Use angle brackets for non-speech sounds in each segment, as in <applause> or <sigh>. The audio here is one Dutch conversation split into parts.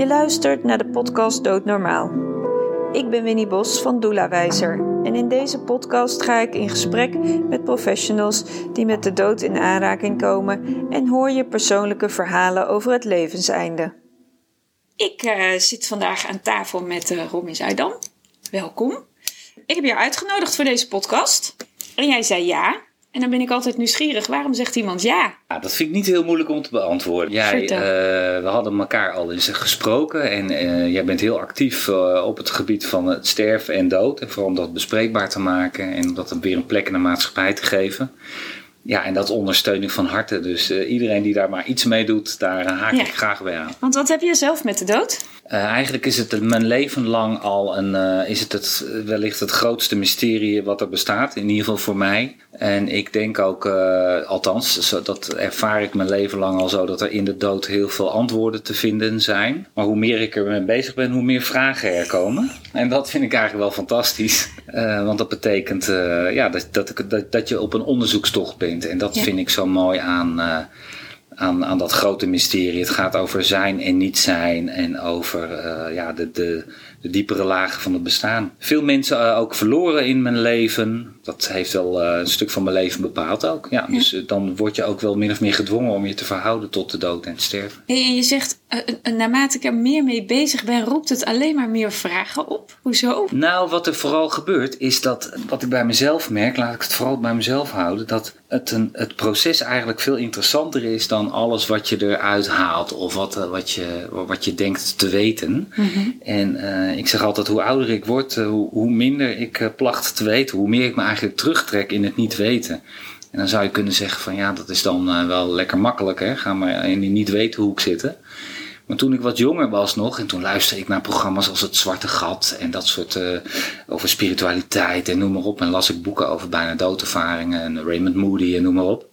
Je luistert naar de podcast Doodnormaal. Ik ben Winnie Bos van Doelawijzer en in deze podcast ga ik in gesprek met professionals die met de dood in aanraking komen en hoor je persoonlijke verhalen over het levenseinde. Ik uh, zit vandaag aan tafel met uh, Romy Zuidam. Welkom. Ik heb jou uitgenodigd voor deze podcast en jij zei ja. En dan ben ik altijd nieuwsgierig. Waarom zegt iemand ja? ja dat vind ik niet heel moeilijk om te beantwoorden. Jij, uh, we hadden elkaar al eens gesproken. En uh, jij bent heel actief uh, op het gebied van het sterven en dood. En vooral om dat bespreekbaar te maken. En om dat weer een plek in de maatschappij te geven. Ja, en dat ondersteun ik van harte. Dus iedereen die daar maar iets mee doet, daar haak ja. ik graag bij aan. Want wat heb je zelf met de dood? Uh, eigenlijk is het mijn leven lang al een, uh, is het, het wellicht het grootste mysterie wat er bestaat, in ieder geval voor mij. En ik denk ook, uh, althans, dat ervaar ik mijn leven lang al zo, dat er in de dood heel veel antwoorden te vinden zijn. Maar hoe meer ik ermee bezig ben, hoe meer vragen er komen. En dat vind ik eigenlijk wel fantastisch. want dat betekent ja, dat, dat, dat, dat, je op een onderzoekstocht bent. En dat ja. vind ik zo mooi aan aan, aan dat grote mysterie. Het gaat over zijn en niet zijn en over uh, ja, de, de, de diepere lagen van het bestaan. Veel mensen uh, ook verloren in mijn leven. Dat heeft wel uh, een stuk van mijn leven bepaald ook. Ja, ja. Dus dan word je ook wel min of meer gedwongen om je te verhouden tot de dood en het sterven. Hey, en je zegt, naarmate ik er meer mee bezig ben, roept het alleen maar meer vragen op. Hoezo? Nou, wat er vooral gebeurt, is dat wat ik bij mezelf merk, laat ik het vooral bij mezelf houden, dat het, een, het proces eigenlijk veel interessanter is dan alles wat je eruit haalt of wat, wat, je, wat je denkt te weten. Mm -hmm. En uh, ik zeg altijd, hoe ouder ik word, hoe, hoe, minder ik placht te weten, hoe meer ik me eigenlijk terugtrek in het niet weten. En dan zou je kunnen zeggen van ja, dat is dan wel lekker makkelijk, hè? ga maar in die niet weten hoe ik zitten. Maar toen ik wat jonger was nog, en toen luisterde ik naar programma's als Het Zwarte Gat en dat soort uh, over spiritualiteit en noem maar op. En las ik boeken over bijna doodervaringen en Raymond Moody en noem maar op.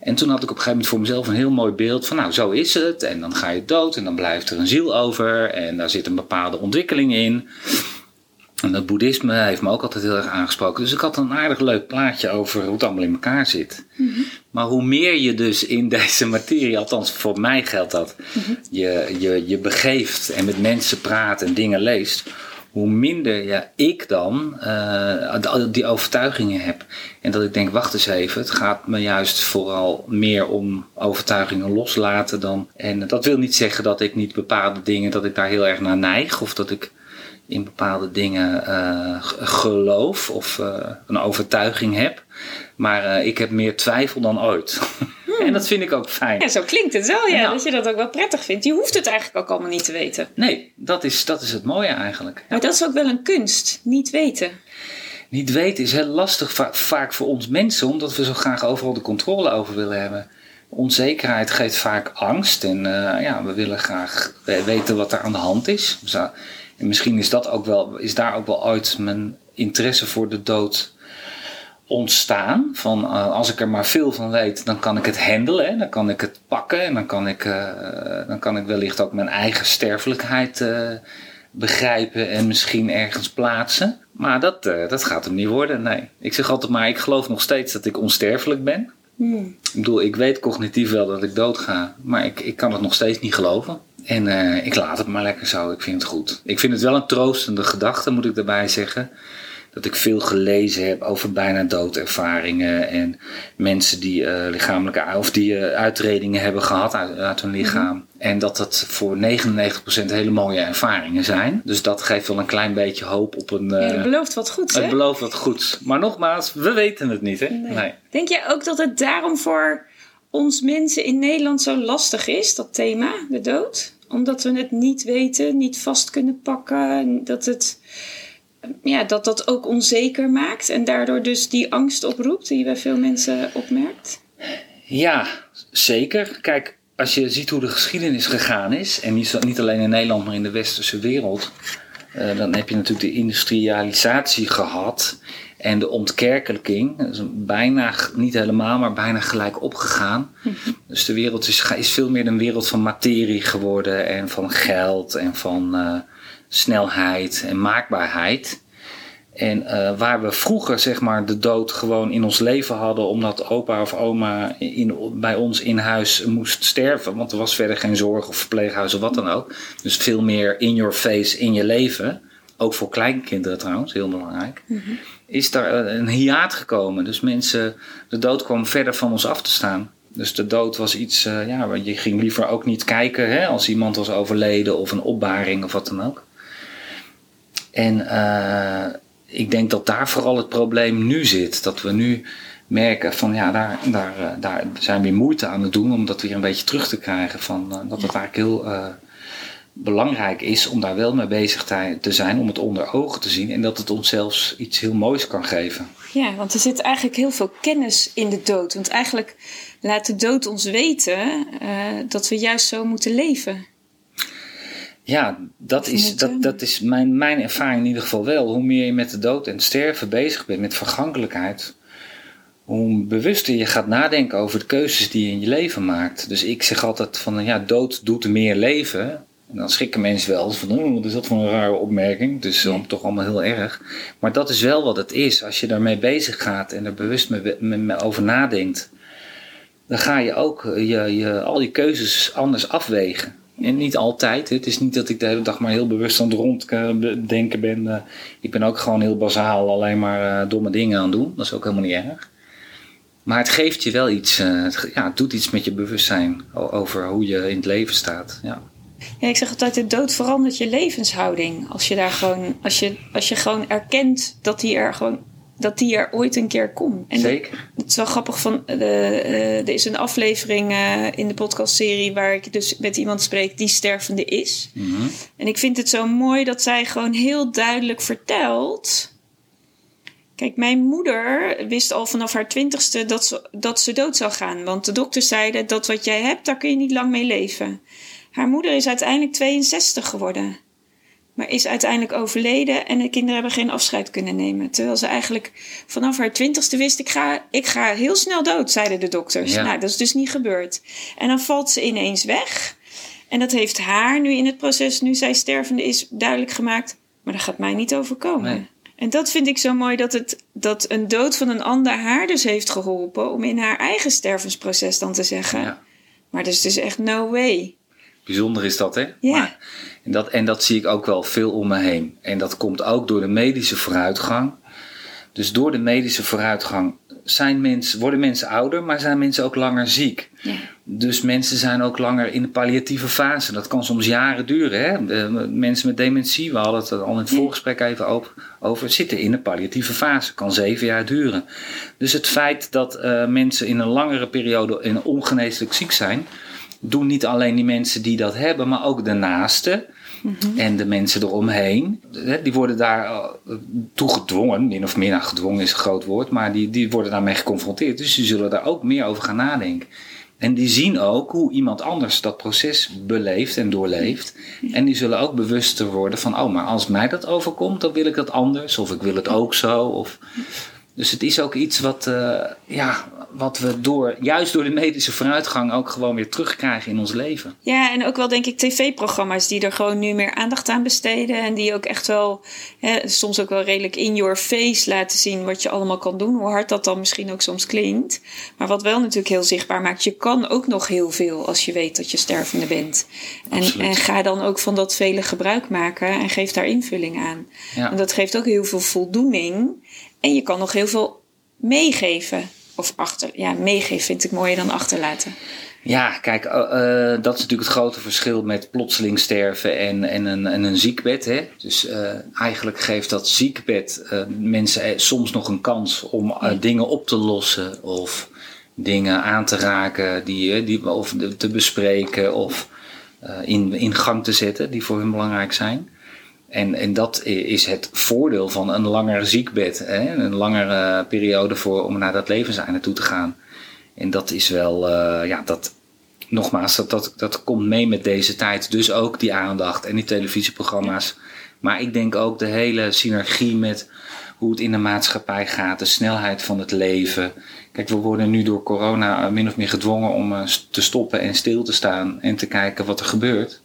En toen had ik op een gegeven moment voor mezelf een heel mooi beeld van nou, zo is het. En dan ga je dood en dan blijft er een ziel over en daar zit een bepaalde ontwikkeling in. En dat boeddhisme heeft me ook altijd heel erg aangesproken. Dus ik had een aardig leuk plaatje over hoe het allemaal in elkaar zit. Mm -hmm. Maar hoe meer je dus in <laughs> deze materie, althans voor mij geldt dat, mm -hmm. je, je, je begeeft en met mensen praat en dingen leest, hoe minder ja, ik dan uh, die overtuigingen heb. En dat ik denk, wacht eens even, het gaat me juist vooral meer om overtuigingen loslaten dan. En dat wil niet zeggen dat ik niet bepaalde dingen, dat ik daar heel erg naar neig of dat ik in bepaalde dingen uh, geloof of uh, een overtuiging heb. Maar uh, ik heb meer twijfel dan ooit. <laughs> Hmm. en dat vind ik ook fijn. Ja, zo klinkt het wel, ja, Dat je dat ook wel prettig vindt. Je hoeft het eigenlijk ook allemaal niet te weten. Nee, dat is, dat is het mooie eigenlijk. Maar dat is ook wel een kunst, niet weten. Niet weten is heel lastig va vaak voor ons mensen, omdat we zo graag overal de controle over willen hebben. Onzekerheid geeft vaak angst en ja, we willen graag weten wat er aan de hand is. En misschien is, dat ook wel, is daar ook wel ooit mijn interesse voor de dood ontstaan. Van uh, als ik er maar veel van weet, dan kan ik het handelen. Dan kan ik het pakken. En dan kan ik, uh, dan kan ik wellicht ook mijn eigen sterfelijkheid uh, begrijpen en misschien ergens plaatsen. Maar dat, dat gaat hem niet worden. Nee. Ik zeg altijd maar, ik geloof nog steeds dat ik onsterfelijk ben. Hmm. Ik bedoel, ik weet cognitief wel dat ik dood ga. Maar ik, ik kan het nog steeds niet geloven. En uh, ik laat het maar lekker zo. Ik vind het goed. Ik vind het wel een troostende gedachte, moet ik daarbij zeggen. Dat ik veel gelezen heb over bijna doodervaringen. En mensen die uh, lichamelijke of die uh, uitredingen hebben gehad uit, uit hun lichaam. Mm -hmm. En dat dat voor 99% hele mooie ervaringen zijn. Dus dat geeft wel een klein beetje hoop op een. ja, het belooft wat goeds. Het hè? belooft wat goeds. Maar nogmaals, we weten het niet, hè? Nee. nee. Denk jij ook dat het daarom voor ons mensen in Nederland zo lastig is, dat thema, de dood? Omdat we het niet weten, niet vast kunnen pakken. Dat het ja, dat dat ook onzeker maakt en daardoor dus die angst oproept die je bij veel mensen opmerkt? Ja, zeker. Kijk, als je ziet hoe de geschiedenis gegaan is, en niet, niet alleen in Nederland, maar in de westerse wereld, uh, dan heb je natuurlijk de industrialisatie gehad en de ontkerkelijking. Dat is bijna, niet helemaal, maar bijna gelijk opgegaan. Mm-hmm. Dus de wereld is, is veel meer een wereld van materie geworden en van geld en van uh, snelheid en maakbaarheid. En eh, waar we vroeger zeg maar de dood gewoon in ons leven hadden, omdat opa of oma in, bij ons in huis moest sterven, want er was verder geen zorg of verpleeghuis of wat dan ook. Dus veel meer in your face in je leven, ook voor kleinkinderen trouwens, heel belangrijk. Is daar een hiaat gekomen. Dus mensen, de dood kwam verder van ons af te staan. Dus de dood was iets, uh, ja, je ging liever ook niet kijken hè, als iemand was overleden of een opbaring of wat dan ook. En uh, ik denk dat daar vooral het probleem nu zit. Dat we nu merken van ja, daar, daar, uh, daar zijn we moeite aan het doen om dat weer een beetje terug te krijgen. Van, dat het eigenlijk heel belangrijk is om daar wel mee bezig te zijn, om het onder ogen te zien en dat het ons zelfs iets heel moois kan geven. Ja, want er zit eigenlijk heel veel kennis in de dood. Want eigenlijk laat de dood ons weten uh, dat we juist zo moeten leven. Ja, dat is, dat, dat is mijn, mijn ervaring in ieder geval wel. Hoe meer je met de dood en het sterven bezig bent, met vergankelijkheid, hoe bewuster je gaat nadenken over de keuzes die je in je leven maakt. Dus ik zeg altijd van, ja, dood doet meer leven. Dan schrikken mensen wel van, oh, wat is dat voor een rare opmerking? Dus ja. toch allemaal heel erg. Maar dat is wel wat het is. Als je daarmee bezig gaat en er bewust mee, mee, mee over nadenkt, dan ga je ook je, je, al die keuzes anders afwegen. En niet altijd. Het is niet dat ik de hele dag maar heel bewust aan het ronddenken ben. Ik ben ook gewoon heel bazaal alleen maar domme dingen aan het doen. Dat is ook helemaal niet erg. Maar het geeft je wel iets. Het, ja, het doet iets met je bewustzijn over hoe je in het leven staat. Ja. Ja, ik zeg altijd, de dood verandert je levenshouding. Als je daar gewoon, als je, als je gewoon erkent dat die er gewoon dat die er ooit een keer komt. En Zeker. Het is wel grappig van, uh, uh, er is een aflevering uh, in de podcastserie waar ik dus met iemand spreek die stervende is. Mm -hmm. En ik vind het zo mooi dat zij gewoon heel duidelijk vertelt. Kijk, mijn moeder wist al vanaf haar twintigste dat ze, dat ze dood zou gaan. Want de dokters zeiden dat wat jij hebt, daar kun je niet lang mee leven. Haar moeder is uiteindelijk 62 geworden. Maar is uiteindelijk overleden en de kinderen hebben geen afscheid kunnen nemen. Terwijl ze eigenlijk vanaf haar twintigste wist: ik ga, ik ga heel snel dood, zeiden de dokters. Ja. Nou, dat is dus niet gebeurd. En dan valt ze ineens weg. En dat heeft haar nu in het proces, nu zij stervende is, duidelijk gemaakt. Maar dat gaat mij niet overkomen. Nee. En dat vind ik zo mooi dat, het, dat een dood van een ander haar dus heeft geholpen om in haar eigen stervensproces dan te zeggen. Ja. Maar dat is dus echt no way. Bijzonder is dat, hè? Ja. Maar, en, dat, en dat zie ik ook wel veel om me heen. En dat komt ook door de medische vooruitgang. Dus door de medische vooruitgang zijn mensen, worden mensen ouder, maar zijn mensen ook langer ziek. Ja. Dus mensen zijn ook langer in de palliatieve fase. Dat kan soms jaren duren. Hè? De, mensen met dementie, we hadden het al in het voorgesprek even over, over, zitten in de palliatieve fase. Kan zeven jaar duren. Dus het feit dat uh, mensen in een langere periode in ongeneeslijk ziek zijn, doen niet alleen die mensen die dat hebben, maar ook de naasten. Mhm. En de mensen eromheen, die worden daar toe gedwongen, min of meer, nou, gedwongen is een groot woord, maar die, die worden daarmee geconfronteerd. Dus die zullen daar ook meer over gaan nadenken. En die zien ook hoe iemand anders dat proces beleeft en doorleeft. En die zullen ook bewuster worden van, oh, maar als mij dat overkomt, dan wil ik dat anders. Of ik wil het ook zo. Of... Dus het is ook iets wat, uh, ja, wat we door, juist door de medische vooruitgang ook gewoon weer terugkrijgen in ons leven. Ja, en ook wel denk ik tv-programma's die er gewoon nu meer aandacht aan besteden. En die ook echt wel, hè, soms ook wel redelijk in your face laten zien wat je allemaal kan doen. Hoe hard dat dan misschien ook soms klinkt. Maar wat wel natuurlijk heel zichtbaar maakt, je kan ook nog heel veel als je weet dat je stervende bent. En, en ga dan ook van dat vele gebruik maken en geef daar invulling aan. Ja. En dat geeft ook heel veel voldoening. En je kan nog heel veel meegeven. Of achter, ja, meegeven vind ik mooier dan achterlaten. Ja, kijk, uh, dat is natuurlijk het grote verschil met plotseling sterven en, en, een, en een ziekbed. Hè? Dus uh, eigenlijk geeft dat ziekbed mensen soms nog een kans om dingen op te lossen of dingen aan te raken die, die, of te bespreken of in, in gang te zetten die voor hun belangrijk zijn. En, en dat is het voordeel van een langer ziekbed. Hè? Een langere periode voor, om naar dat levenseinde toe te gaan. En dat is wel, uh, ja, dat, nogmaals, dat, dat, dat komt mee met deze tijd. Dus ook die aandacht en die televisieprogramma's. Maar ik denk ook de hele synergie met hoe het in de maatschappij gaat, de snelheid van het leven. Kijk, we worden nu door corona min of meer gedwongen om te stoppen en stil te staan en te kijken wat er gebeurt.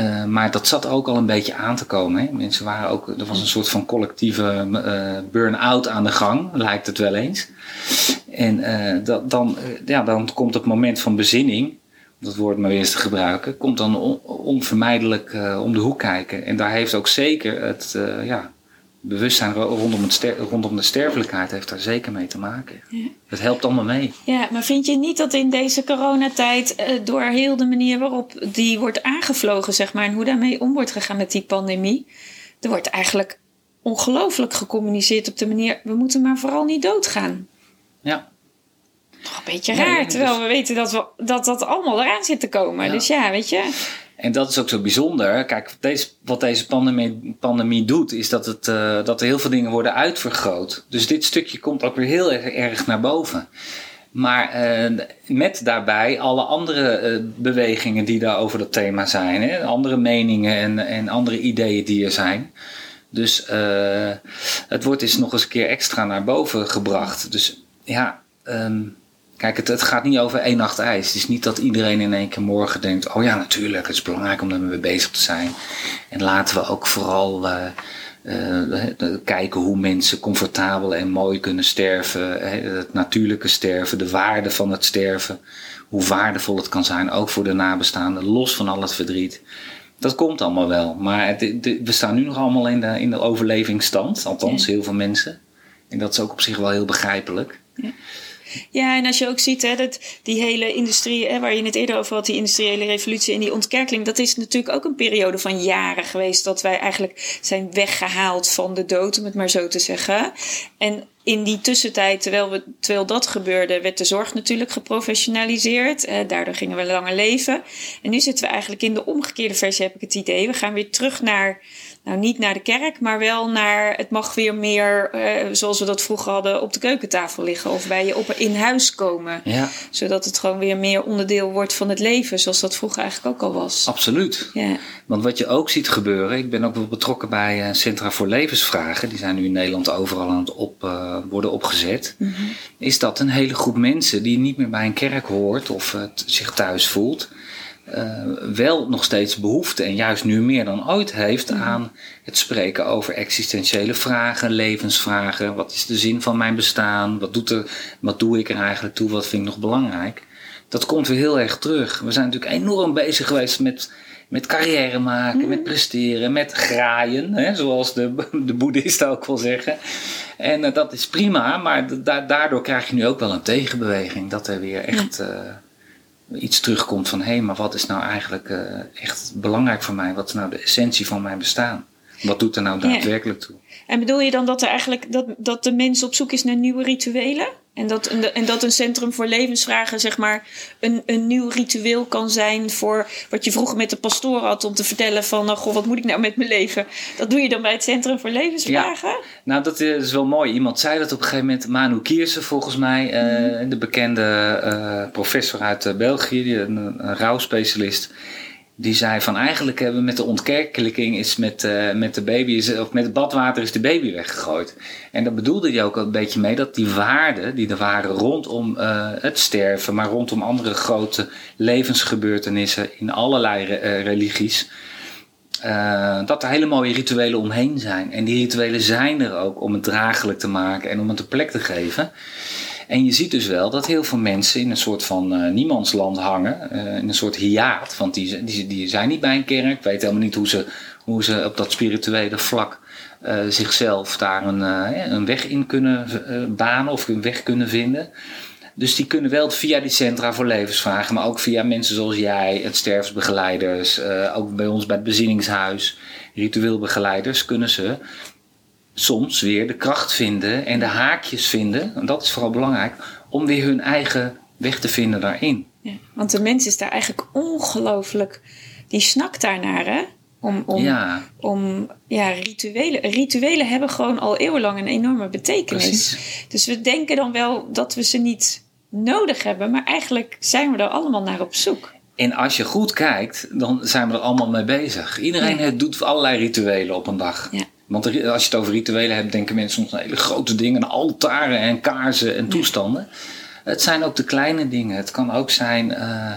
Uh, maar dat zat ook al een beetje aan te komen. Hè? Mensen waren ook, er was een soort van collectieve uh, burn-out aan de gang, lijkt het wel eens. En uh, dat, dan, ja, dan komt het moment van bezinning, om dat woord maar weer eens te gebruiken, komt dan on, onvermijdelijk om de hoek kijken. En daar heeft ook zeker het, ja, bewustzijn rondom, het rondom de sterfelijkheid heeft daar zeker mee te maken. Ja. Het helpt allemaal mee. Ja, maar vind je niet dat in deze coronatijd uh, door heel de manier waarop die wordt aangevlogen, zeg maar, en hoe daarmee om wordt gegaan met die pandemie, er wordt eigenlijk ongelooflijk gecommuniceerd op de manier, we moeten maar vooral niet doodgaan. Ja. Toch een beetje raar, terwijl dus- we weten dat, we, dat dat allemaal eraan zit te komen. Dus ja, weet je. En dat is ook zo bijzonder. Kijk, deze, wat deze pandemie, pandemie doet, is dat, het, uh, dat er heel veel dingen worden uitvergroot. Dus dit stukje komt ook weer heel erg, erg naar boven. Maar uh, met daarbij alle andere uh, bewegingen die daar over dat thema zijn. Hè? Andere meningen en, en andere ideeën die er zijn. Dus het wordt eens nog eens een keer extra naar boven gebracht. Dus ja, um, Kijk, het, het, gaat niet over één nacht ijs. Het is niet dat iedereen in één keer morgen denkt: oh ja, natuurlijk, het is belangrijk om ermee bezig te zijn. En laten we ook vooral uh, uh, kijken hoe mensen comfortabel en mooi kunnen sterven. Het natuurlijke sterven, de waarde van het sterven. Hoe waardevol het kan zijn, ook voor de nabestaanden, los van al het verdriet. Dat komt allemaal wel. Maar het, we staan nu nog allemaal in de, in de overlevingsstand. Althans, heel veel mensen. En dat is ook op zich wel heel begrijpelijk. Ja. Ja, en als je ook ziet, hè, dat die hele industrie, hè, waar je het eerder over had, die industriële revolutie en die ontkerkeling, dat is natuurlijk ook een periode van jaren geweest dat wij eigenlijk zijn weggehaald van de dood, om het maar zo te zeggen. En in die tussentijd, terwijl, we, terwijl dat gebeurde, werd de zorg natuurlijk geprofessionaliseerd. Eh, daardoor gingen we langer leven. En nu zitten we eigenlijk in de omgekeerde versie, heb ik het idee. We gaan weer terug naar nou niet naar de kerk, maar wel naar het mag weer meer, uh, zoals we dat vroeger hadden, op de keukentafel liggen of bij je op in huis komen. Ja. Zodat het gewoon weer meer onderdeel wordt van het leven, zoals dat vroeger eigenlijk ook al was. Absoluut. Ja. Want wat je ook ziet gebeuren, ik ben ook wel betrokken bij uh, Centra voor Levensvragen, die zijn nu in Nederland overal aan het op, uh, worden opgezet, mm -hmm. is dat een hele groep mensen die niet meer bij een kerk hoort of zich thuis voelt wel nog steeds behoefte en juist nu meer dan ooit heeft aan het spreken over existentiële vragen, levensvragen. Wat is de zin van mijn bestaan? Wat, doet er, wat doe ik er eigenlijk toe? Wat vind ik nog belangrijk? Dat komt weer heel erg terug. We zijn natuurlijk enorm bezig geweest met, met carrière maken, met presteren, met graaien, hè, zoals de, de boeddhisten ook wel zeggen. En uh, dat is prima, maar da daardoor krijg je nu ook wel een tegenbeweging. Dat er weer echt. Ja. Uh, iets terugkomt van hé, hey, maar wat is nou eigenlijk uh, echt belangrijk voor mij? Wat is nou de essentie van mijn bestaan? Wat doet er nou daadwerkelijk toe? En bedoel je dan dat er eigenlijk dat, dat de mens op zoek is naar nieuwe rituelen? En dat, en dat een centrum voor levensvragen, zeg maar, een, een nieuw ritueel kan zijn voor wat je vroeger met de pastoor had om te vertellen van, nou, goh, wat moet ik nou met mijn leven? Dat doe je dan bij het Centrum voor Levensvragen? Ja, nou, dat is wel mooi. Iemand zei dat op een gegeven moment, Manu Kiersen volgens mij, mm. de bekende uh, professor uit uh, België, een, een rouwspecialist die zei van eigenlijk hebben we met de ontkerkelijking is met, uh, met de baby of met het badwater is de baby weggegooid. En dat bedoelde hij ook een beetje mee dat die waarden die er waren rondom uh, het sterven, maar rondom andere grote levensgebeurtenissen in allerlei uh, religies. dat er hele mooie rituelen omheen zijn. En die rituelen zijn er ook om het draaglijk te maken en om het een plek te geven. En je ziet dus wel dat heel veel mensen in een soort van uh, niemandsland hangen. Uh, in een soort hiaat. Want die, die, die zijn niet bij een kerk. Weten helemaal niet hoe ze, hoe ze op dat spirituele vlak uh, zichzelf daar een, een weg in kunnen banen of een weg kunnen vinden. Dus die kunnen wel via die centra voor levensvragen, maar ook via mensen zoals jij, het sterfsbegeleiders, ook bij ons bij het bezinningshuis, ritueelbegeleiders, kunnen ze soms weer de kracht vinden en de haakjes vinden, en dat is vooral belangrijk, om weer hun eigen weg te vinden daarin. Ja, want de mens is daar eigenlijk ongelooflijk, die snakt daarnaar hè? Om, om, ja. om ja, rituelen. Rituelen hebben gewoon al eeuwenlang een enorme betekenis. Precies. Dus we denken dan wel dat we ze niet nodig hebben, maar eigenlijk zijn we er allemaal naar op zoek. En als je goed kijkt, dan zijn we er allemaal mee bezig. Iedereen ja. doet allerlei rituelen op een dag. Ja. Want als je het over rituelen hebt, denken mensen soms aan hele grote dingen, altaren en kaarsen en toestanden. Het zijn ook de kleine dingen. Het kan ook zijn uh,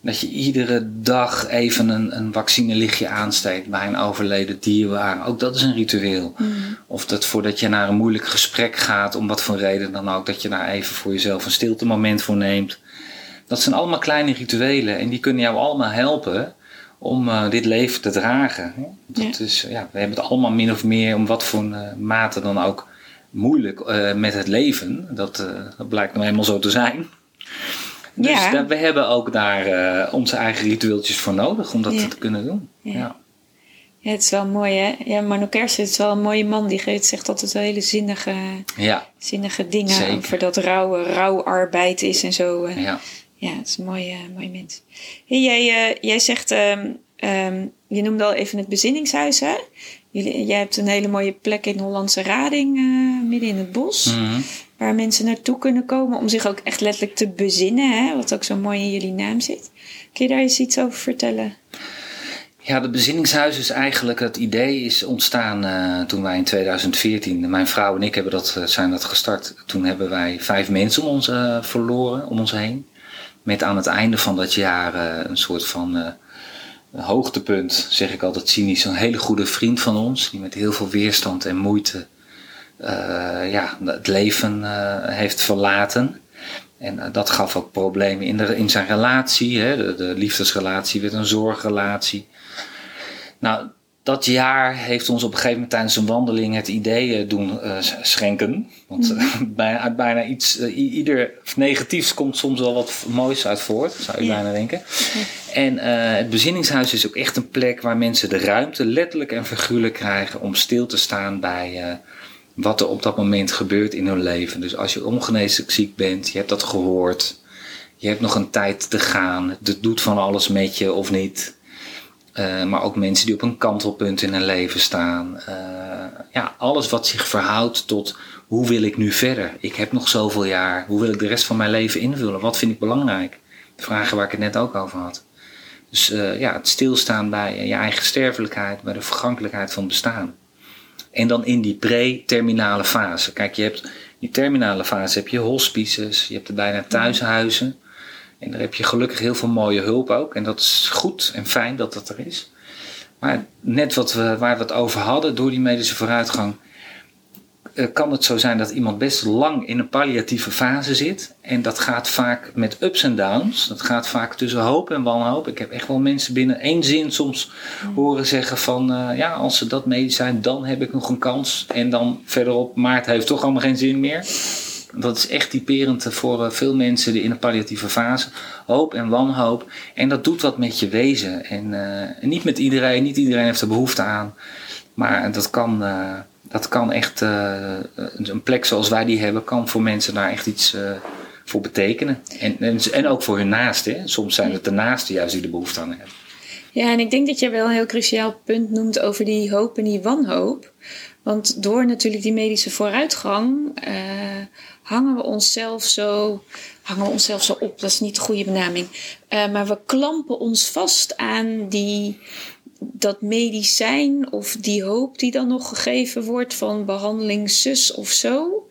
Dat je iedere dag even een, een vaccinelichtje aansteekt bij een overleden dierwaar. Ook dat is een ritueel. Of dat voordat je naar een moeilijk gesprek gaat, om wat voor reden dan ook, dat je daar even voor jezelf een stilte moment voor neemt. Dat zijn allemaal kleine rituelen en die kunnen jou allemaal helpen om uh, dit leven te dragen. Dat ja. Is, ja, we hebben het allemaal min of meer, om wat voor uh, mate dan ook, moeilijk uh, met het leven. Dat, dat blijkt nou helemaal zo te zijn. Dus ja. we hebben ook daar onze eigen ritueeltjes voor nodig om dat ja. te kunnen doen. Ja. ja. het is wel mooi hè. Ja, Manu Kersen is wel een mooie man. Die zegt altijd wel hele zinnige, zinnige dingen Zeker. over dat rouwe, rouwarbeid is en zo. Ja. Ja, het is een mooie, mooie mens. Hey, jij, uh, jij zegt, um, um, je noemde al even het bezinningshuis, hè? Jullie, jij hebt een hele mooie plek in Hollandse Rading, uh, midden in het bos. Mm -hmm. Waar mensen naartoe kunnen komen om zich ook echt letterlijk te bezinnen, hè? Wat ook zo mooi in jullie naam zit. Kun je daar eens iets over vertellen? Ja, het bezinningshuis is eigenlijk, het idee is ontstaan uh, toen wij in 2014, mijn vrouw en ik hebben dat, zijn dat gestart. Toen hebben wij vijf mensen om ons uh, verloren, om ons heen. Met aan het einde van dat jaar uh, een soort van uh, hoogtepunt, zeg ik altijd cynisch, een hele goede vriend van ons, die met heel veel weerstand en moeite uh, ja, het leven heeft verlaten. En dat gaf ook problemen in, de, in zijn relatie. Hè? De, de liefdesrelatie werd een zorgrelatie. Nou, dat jaar heeft ons op een gegeven moment tijdens een wandeling het idee doen uh, schenken. Want uh, <laughs> bij, uit bijna iets, uh, ieder negatiefs komt soms wel wat moois uit voort, zou je ja. bijna denken. En het bezinningshuis is ook echt een plek waar mensen de ruimte, letterlijk en figuurlijk, krijgen om stil te staan bij wat er op dat moment gebeurt in hun leven. Dus als je ongeneeslijk ziek bent, je hebt dat gehoord, je hebt nog een tijd te gaan, het doet van alles met je of niet. Uh, maar ook mensen die op een kantelpunt in hun leven staan. Uh, ja, alles wat zich verhoudt tot hoe wil ik nu verder? Ik heb nog zoveel jaar. Hoe wil ik de rest van mijn leven invullen? Wat vind ik belangrijk? De vragen waar ik het net ook over had. Dus uh, ja, het stilstaan bij je eigen sterfelijkheid, bij de vergankelijkheid van bestaan. En dan in die pre-terminale fase. Kijk, je hebt die terminale fase heb je hospices, je hebt er bijna thuishuizen. En daar heb je gelukkig heel veel mooie hulp ook. En dat is goed en fijn dat dat er is. Maar net wat we, waar we het over hadden, door die medische vooruitgang, eh, kan het zo zijn dat iemand best lang in een palliatieve fase zit. En dat gaat vaak met ups en downs. Dat gaat vaak tussen hoop en wanhoop. Ik heb echt wel mensen binnen één zin soms horen zeggen van... Uh, ja, als ze dat medicijn, dan heb ik nog een kans. En dan verderop, maar het heeft toch allemaal geen zin meer. Dat is echt typerend voor eh, veel mensen die in een palliatieve fase. Hoop en wanhoop. En dat doet wat met je wezen. En, uh, niet met iedereen, niet iedereen heeft er behoefte aan. Maar dat kan, uh, dat kan echt, een plek zoals wij die hebben, kan voor mensen daar echt iets voor betekenen. En, en, en, ook voor hun naasten. Soms zijn het de naasten juist die de behoefte aan hebben. Ja, en ik denk dat je wel een heel cruciaal punt noemt over die hoop en die wanhoop. Want door natuurlijk die medische vooruitgang hangen we onszelf zo, hangen we onszelf zo op. Dat is niet de goede benaming. Uh, maar we klampen ons vast aan die, dat medicijn of die hoop die dan nog gegeven wordt van behandeling zus of zo.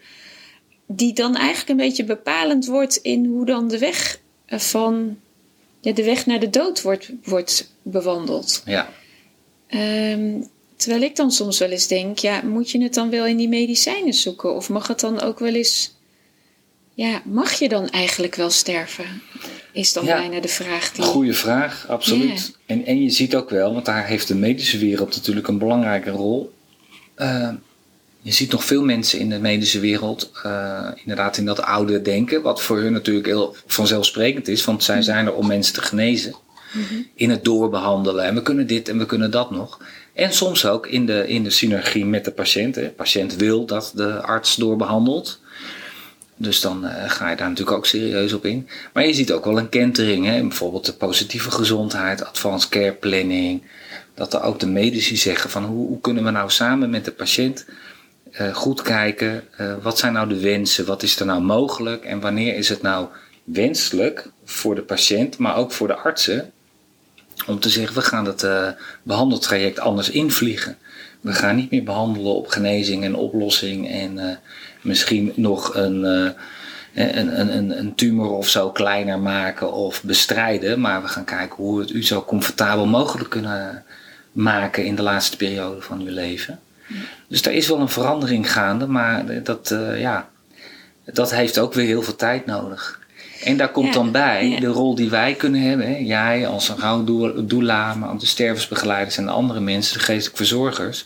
Die dan eigenlijk een beetje bepalend wordt in hoe dan de weg van ja, de weg naar de dood wordt, wordt bewandeld. Ja. Um, terwijl ik dan soms wel eens denk, ja, moet je het dan wel in die medicijnen zoeken? Of mag het dan ook wel eens ja, mag je dan eigenlijk wel sterven? Is dan bijna de vraag die. Goeie vraag, absoluut. En, en je ziet ook wel, want daar heeft de medische wereld natuurlijk een belangrijke rol. Uh, je ziet nog veel mensen in de medische wereld, uh, inderdaad in dat oude denken, wat voor hun natuurlijk heel vanzelfsprekend is, want zij mhm. zijn er om mensen te genezen. Mm -hmm. In het doorbehandelen. En we kunnen dit en we kunnen dat nog. En soms ook in de, in de synergie met de patiënt. De patiënt wil dat de arts doorbehandelt. Dus dan uh, ga je daar natuurlijk ook serieus op in. Maar je ziet ook wel een kentering. Hè? Bijvoorbeeld de positieve gezondheid, advanced care planning. Dat er ook de medici zeggen van hoe, hoe kunnen we nou samen met de patiënt uh, goed kijken. Uh, wat zijn nou de wensen? Wat is er nou mogelijk? En wanneer is het nou wenselijk voor de patiënt, maar ook voor de artsen. Om te zeggen, we gaan het behandeltraject anders invliegen. We gaan niet meer behandelen op genezing en oplossing en misschien nog een, uh, een, een, een tumor of zo kleiner maken of bestrijden. Maar we gaan kijken hoe we het u zo comfortabel mogelijk kunnen maken in de laatste periode van uw leven. Dus daar is wel een verandering gaande, maar dat, uh, ja, dat heeft ook weer heel veel tijd nodig. En daar komt dan bij de rol die wij kunnen hebben. Hè? Jij als een rouwdoula, maar de stervensbegeleiders en de andere mensen, de geestelijke verzorgers.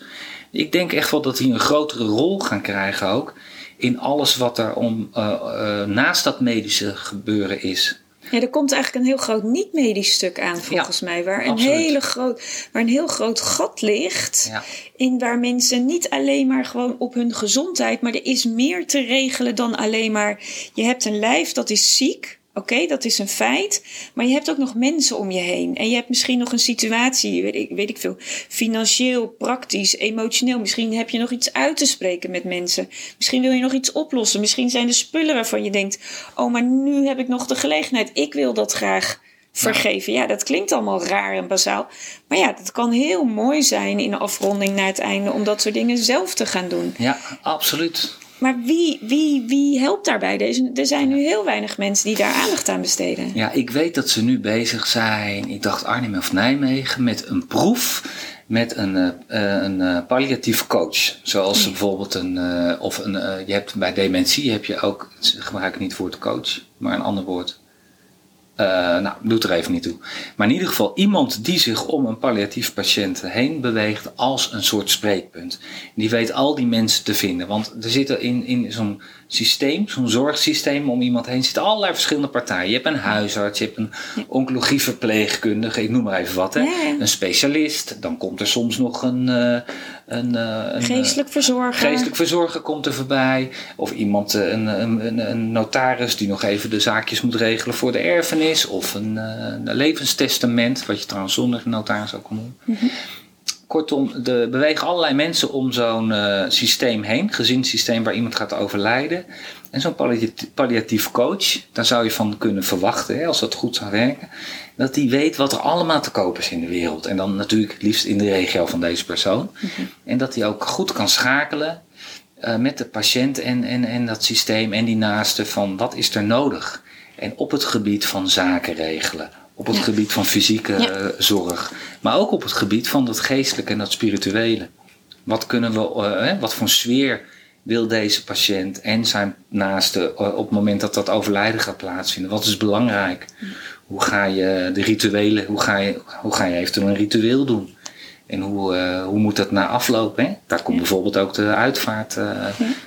Ik denk echt wel dat die een grotere rol gaan krijgen ook in alles wat er om, uh, uh, naast dat medische gebeuren is. Ja, er komt eigenlijk een heel groot niet-medisch stuk aan, volgens mij. Waar een, hele groot, waar een heel groot gat ligt. Ja. In waar mensen niet alleen maar gewoon op hun gezondheid. Maar er is meer te regelen dan alleen maar. Je hebt een lijf dat is ziek. Oké, dat is een feit. Maar je hebt ook nog mensen om je heen. En je hebt misschien nog een situatie, weet ik, weet ik veel, financieel, praktisch, emotioneel. Misschien heb je nog iets uit te spreken met mensen. Misschien wil je nog iets oplossen. Misschien zijn er spullen waarvan je denkt: oh, maar nu heb ik nog de gelegenheid. Ik wil dat graag vergeven. Ja, dat klinkt allemaal raar en bazaal. Maar ja, dat kan heel mooi zijn in de afronding naar het einde om dat soort dingen zelf te gaan doen. Ja, absoluut. Maar wie, wie, wie helpt daarbij? Er, er zijn nu heel weinig mensen die daar aandacht aan besteden. Ja, ik weet dat ze nu bezig zijn, ik dacht Arnhem of Nijmegen, met een proef met een, uh, een uh, palliatief coach. Zoals bijvoorbeeld een, of een, je hebt bij dementie heb je ook, gebruik ik niet voor het coach, maar een ander woord. Uh, nou, doet er even niet toe. Maar in ieder geval iemand die zich om een palliatief patiënt heen beweegt als een soort spreekpunt. Die weet al die mensen te vinden. Want er zitten in, in zo'n systeem, zo'n zorgsysteem om iemand heen, zitten allerlei verschillende partijen. Je hebt een huisarts, je hebt een oncologieverpleegkundige, ik noem maar even wat. Hè? Een specialist. Dan komt er soms nog een, een, uh, een geestelijk verzorger. Geestelijk verzorger komt er voorbij. Of iemand, een, een, een, notaris die nog even de zaakjes moet regelen voor de erfenis. Of een, een levenstestament, wat je trouwens zonder notaris ook kan doen. Mm -hmm. Kortom, er bewegen allerlei mensen om zo'n uh, systeem heen, gezinssysteem waar iemand gaat overlijden. En zo'n palliatief coach, daar zou je van kunnen verwachten, hè, als dat goed zou werken, dat die weet wat er allemaal te koop is in de wereld. En dan natuurlijk het liefst in de regio van deze persoon. Mm -hmm. En dat hij ook goed kan schakelen uh, met de patiënt en, en, en dat systeem en die naaste van wat is er nodig. En op het gebied van zaken regelen, op het ja. gebied van fysieke ja. zorg, maar ook op het gebied van dat geestelijke en dat spirituele. Wat kunnen we, uh, wat voor sfeer wil deze patiënt en zijn naaste uh, op het moment dat dat overlijden gaat plaatsvinden? Wat is belangrijk? Hoe ga je de rituelen, hoe ga je, hoe ga je eventueel een ritueel doen? En hoe, uh, hoe moet dat na afloop? Hè? Daar komt ja. bijvoorbeeld ook de uitvaart,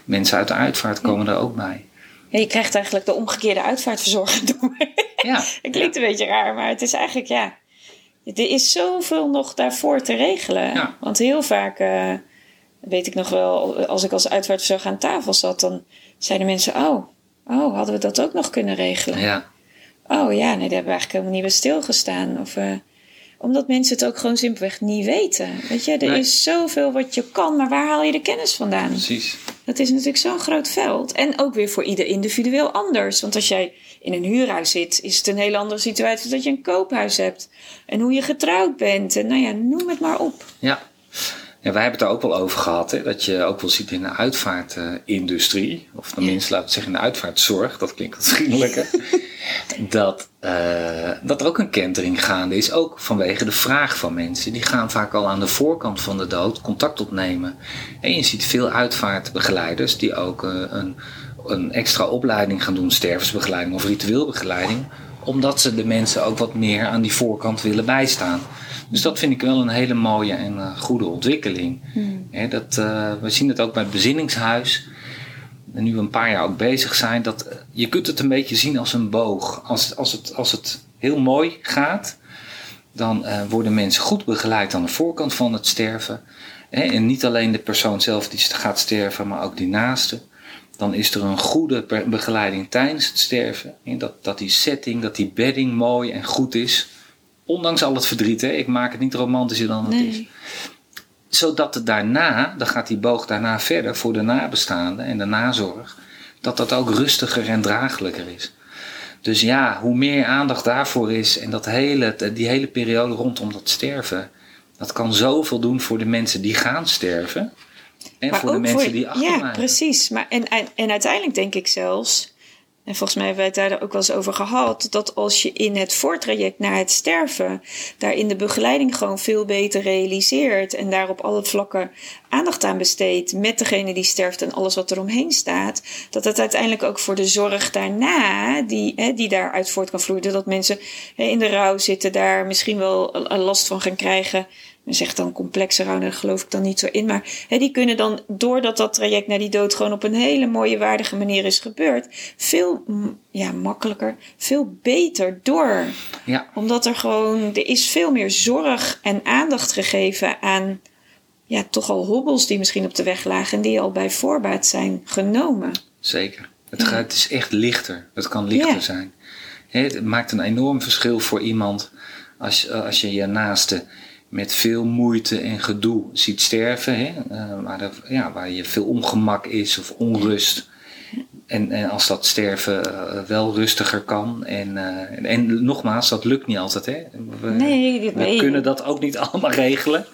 mensen uit de uitvaart komen er ook bij. Ja, je krijgt eigenlijk de omgekeerde uitvaartverzorger <laughs> door. Ja. <laughs> het klinkt een beetje raar, maar het is eigenlijk, ja. Er is zoveel nog daarvoor te regelen. Ja. Want heel vaak, uh, weet ik nog wel, als ik als uitvaartverzorger aan tafel zat, dan zeiden mensen: Oh, oh, hadden we dat ook nog kunnen regelen? Ja. Oh ja, nee, daar hebben we eigenlijk helemaal niet bij stilgestaan. Of, uh, omdat mensen het ook gewoon simpelweg niet weten. Weet je, er nee. is zoveel wat je kan, maar waar haal je de kennis vandaan? Precies. Dat is natuurlijk zo'n groot veld. En ook weer voor ieder individueel anders. Want als jij in een huurhuis zit, is het een hele andere situatie dan dat je een koophuis hebt. En hoe je getrouwd bent. En nou ja, noem het maar op. Ja. Ja, wij hebben het er ook wel over gehad, hè, dat je ook wel ziet in de uitvaartindustrie, of tenminste, laten we zeggen in de uitvaartzorg, dat klinkt wat vriendelijker, <laughs> dat, uh, dat er ook een kentering gaande is, ook vanwege de vraag van mensen. Die gaan vaak al aan de voorkant van de dood contact opnemen. En je ziet veel uitvaartbegeleiders die ook uh, een, een extra opleiding gaan doen, stervensbegeleiding of ritueelbegeleiding, omdat ze de mensen ook wat meer aan die voorkant willen bijstaan. Dus dat vind ik wel een hele mooie en uh, goede ontwikkeling. Hmm. He, dat, we zien het ook bij het bezinningshuis. En nu we een paar jaar ook bezig zijn. Dat, je kunt het een beetje zien als een boog. Als, als, het, als het heel mooi gaat, dan uh, worden mensen goed begeleid aan de voorkant van het sterven. He, en niet alleen de persoon zelf die gaat sterven, maar ook die naaste. Dan is er een goede begeleiding tijdens het sterven. En dat, dat die setting, dat die bedding mooi en goed is. Ondanks al het verdriet, hè? ik maak het niet romantischer dan het nee. is. Zodat het daarna, dan gaat die boog daarna verder voor de nabestaanden en de nazorg, dat dat ook rustiger en draaglijker is. Dus ja, hoe meer aandacht daarvoor is en dat hele, die hele periode rondom dat sterven, dat kan zoveel doen voor de mensen die gaan sterven. En maar voor de mensen voor, die achterblijven. Ja, precies. Maar en, en, en uiteindelijk denk ik zelfs en volgens mij hebben wij het daar ook wel eens over gehad, dat als je in het voortraject naar het sterven, daarin de begeleiding gewoon veel beter realiseert en daar op alle vlakken aandacht aan besteedt met degene die sterft en alles wat er omheen staat, dat het uiteindelijk ook voor de zorg daarna, die, hè, die daaruit voort kan vloeien, dat mensen hè, in de rouw zitten, daar misschien wel last van gaan krijgen men zegt dan complexe rouw, daar geloof ik dan niet zo in. Maar die kunnen dan, doordat dat traject naar die dood gewoon op een hele mooie, waardige manier is gebeurd, veel ja, makkelijker, veel beter door. Ja. Omdat er gewoon, er is veel meer zorg en aandacht gegeven aan ja, toch al hobbels die misschien op de weg lagen en die al bij voorbaat zijn genomen. Zeker. Het, gaat, het is echt lichter. Het kan lichter zijn. Het maakt een enorm verschil voor iemand als, als je je naaste met veel moeite en gedoe ziet sterven. Hè? Uh, waar, ja, waar je veel ongemak is of onrust. En, en als dat sterven uh, wel rustiger kan. En, uh, en, nogmaals, dat lukt niet altijd. Hè? We, nee, we kunnen dat ook niet <laughs> allemaal regelen.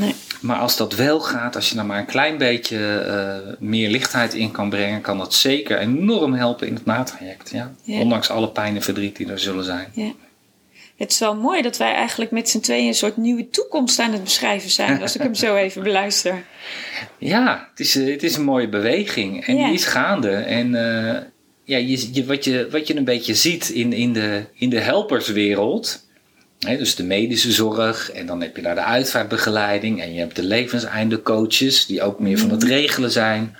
Nee. Maar als dat wel gaat, als je nou maar een klein beetje meer lichtheid in kan brengen, kan dat zeker enorm helpen in het natraject. Ja? ja. Ondanks alle pijn en verdriet die er zullen zijn. Ja het is wel mooi dat wij eigenlijk met z'n tweeën een soort nieuwe toekomst aan het beschrijven zijn. Als ik hem zo even beluister. <laughs> Ja, het is, eh, het is een mooie beweging. En die is gaande. En uh, ja, je, je, wat, je, wat je een beetje ziet in, in, de, in de helperswereld. Hè, dus de medische zorg. En dan heb je daar de uitvaartbegeleiding. En je hebt de levenseindecoaches. Die ook meer van het mhm. regelen zijn.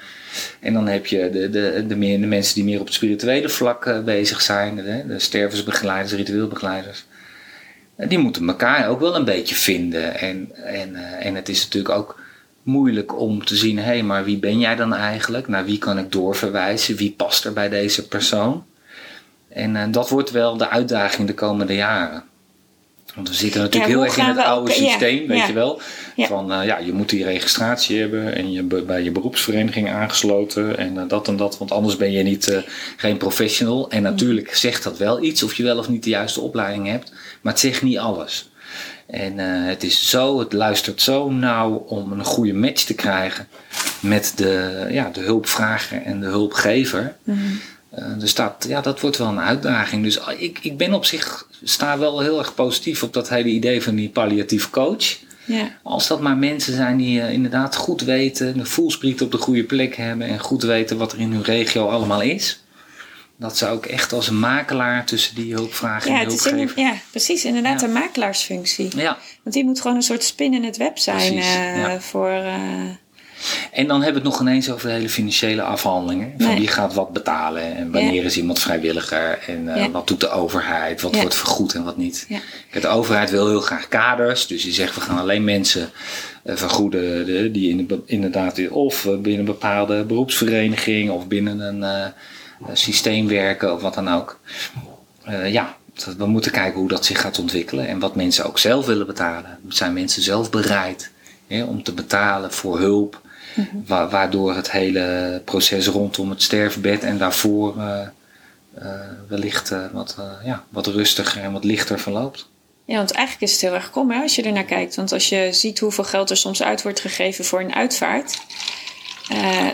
En dan heb je de, de, de, meer, de mensen die meer op het spirituele vlak uh, bezig zijn. De, de stervensbegeleiders, ritueelbegeleiders die moeten elkaar ook wel een beetje vinden. En, en, uh, en het is natuurlijk ook moeilijk om te zien, hé, hey, maar wie ben jij dan eigenlijk? Naar wie kan ik doorverwijzen? Wie past er bij deze persoon? En uh, dat wordt wel de uitdaging de komende jaren. Want we zitten natuurlijk heel erg in het oude systeem, weet je wel. Van uh, ja, je moet die registratie hebben en je bij je beroepsvereniging aangesloten en uh, dat en dat, want anders ben je niet, uh, geen professional. En natuurlijk zegt dat wel iets of je wel of niet de juiste opleiding hebt, maar het zegt niet alles. En het is zo, het luistert zo nauw om een goede match te krijgen met de, ja, de hulpvrager en de hulpgever. Mm -hmm. Dus dat, ja, dat wordt wel een uitdaging. Dus ik, ik ben op zich sta wel heel erg positief op dat hele idee van die palliatief coach. Ja. Als dat maar mensen zijn die uh, inderdaad goed weten, de voelspriet op de goede plek hebben en goed weten wat er in hun regio allemaal is. Dat ze ook echt als een makelaar tussen die hulpvragen ja, en hulpgever... ja, precies. Inderdaad een makelaarsfunctie. Ja. Want die moet gewoon een soort spin in het web zijn uh, voor... En dan hebben we het nog ineens over de hele financiële afhandelingen. Van wie gaat wat betalen en wanneer is iemand vrijwilliger en uh, wat doet de overheid, wat wordt vergoed en wat niet. De overheid wil heel graag kaders, dus die zegt we gaan alleen mensen uh, vergoeden de, die in de, inderdaad of binnen een bepaalde beroepsvereniging of binnen een uh, systeem werken of wat dan ook. ja, we moeten kijken hoe dat zich gaat ontwikkelen en wat mensen ook zelf willen betalen. Zijn mensen zelf bereid om te betalen voor hulp Wa waardoor het hele proces rondom het sterfbed en daarvoor uh, uh, wellicht uh, wat, ja, wat rustiger en wat lichter verloopt. Ja, want eigenlijk is het heel erg kom hè, als je er naar kijkt. Want als je ziet hoeveel geld er soms uit wordt gegeven voor een uitvaart.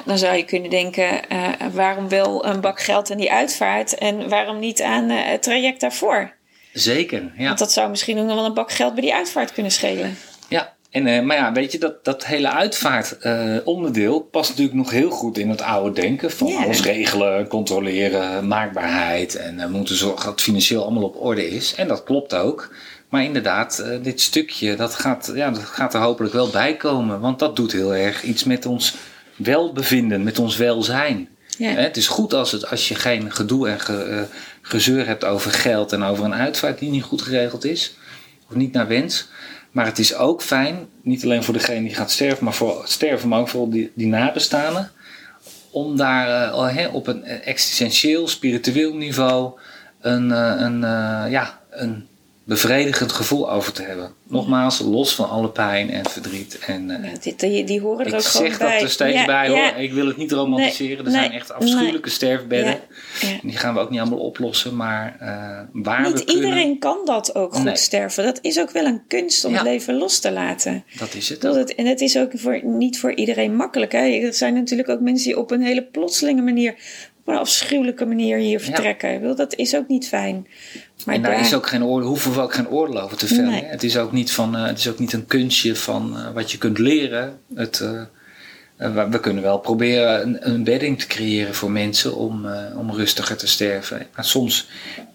dan zou je kunnen denken, waarom wel een bak geld aan die uitvaart en waarom niet aan het traject daarvoor? Zeker, ja. Want dat zou misschien ook nog wel een bak geld bij die uitvaart kunnen schelen. En, uh, maar ja, weet je, dat, dat hele uitvaartonderdeel uh, past natuurlijk nog heel goed in het oude denken. Van yeah. alles regelen, controleren, maakbaarheid. En we uh, moeten zorgen dat het financieel allemaal op orde is. En dat klopt ook. Maar inderdaad, eh, dit stukje, dat gaat, ja, dat gaat er hopelijk wel bij komen. Want dat doet heel erg iets met ons welbevinden, met ons welzijn. Yeah. het is goed als, het, als je geen gedoe en ge, eh, gezeur hebt over geld en over een uitvaart die niet goed geregeld is. Of niet naar wens. Maar het is ook fijn, niet alleen voor degene die gaat sterven, maar voor sterven, maar ook voor die, die nabestaanden. Om daar uh, op een existentieel, spiritueel niveau een, uh, een, uh, ja, een bevredigend gevoel over te hebben. Nogmaals, los van alle pijn en verdriet. En, uh, ja, die, die, horen er ook gewoon bij. Ik zeg dat er steeds bij hoor. Ik wil het niet romantiseren. er zijn echt afschuwelijke sterfbedden. En die gaan we ook niet allemaal oplossen. Maar uh, waar niet we iedereen kan dat ook goed sterven. Dat is ook wel een kunst om het leven los te laten. Dat is het. Dat het en het is ook voor, niet voor iedereen makkelijk. Hè? Er zijn natuurlijk ook mensen die op een hele plotselinge manier op een afschuwelijke manier hier vertrekken. Dat is ook niet fijn. Maar en daar, is ook geen oordeel, hoeven we ook geen oordeel over te vellen. Het, is ook niet van, uh, het is ook niet een kunstje van uh, wat je kunt leren. Het, uh, we kunnen wel proberen een, een, bedding te creëren voor mensen om, om rustiger te sterven. Maar soms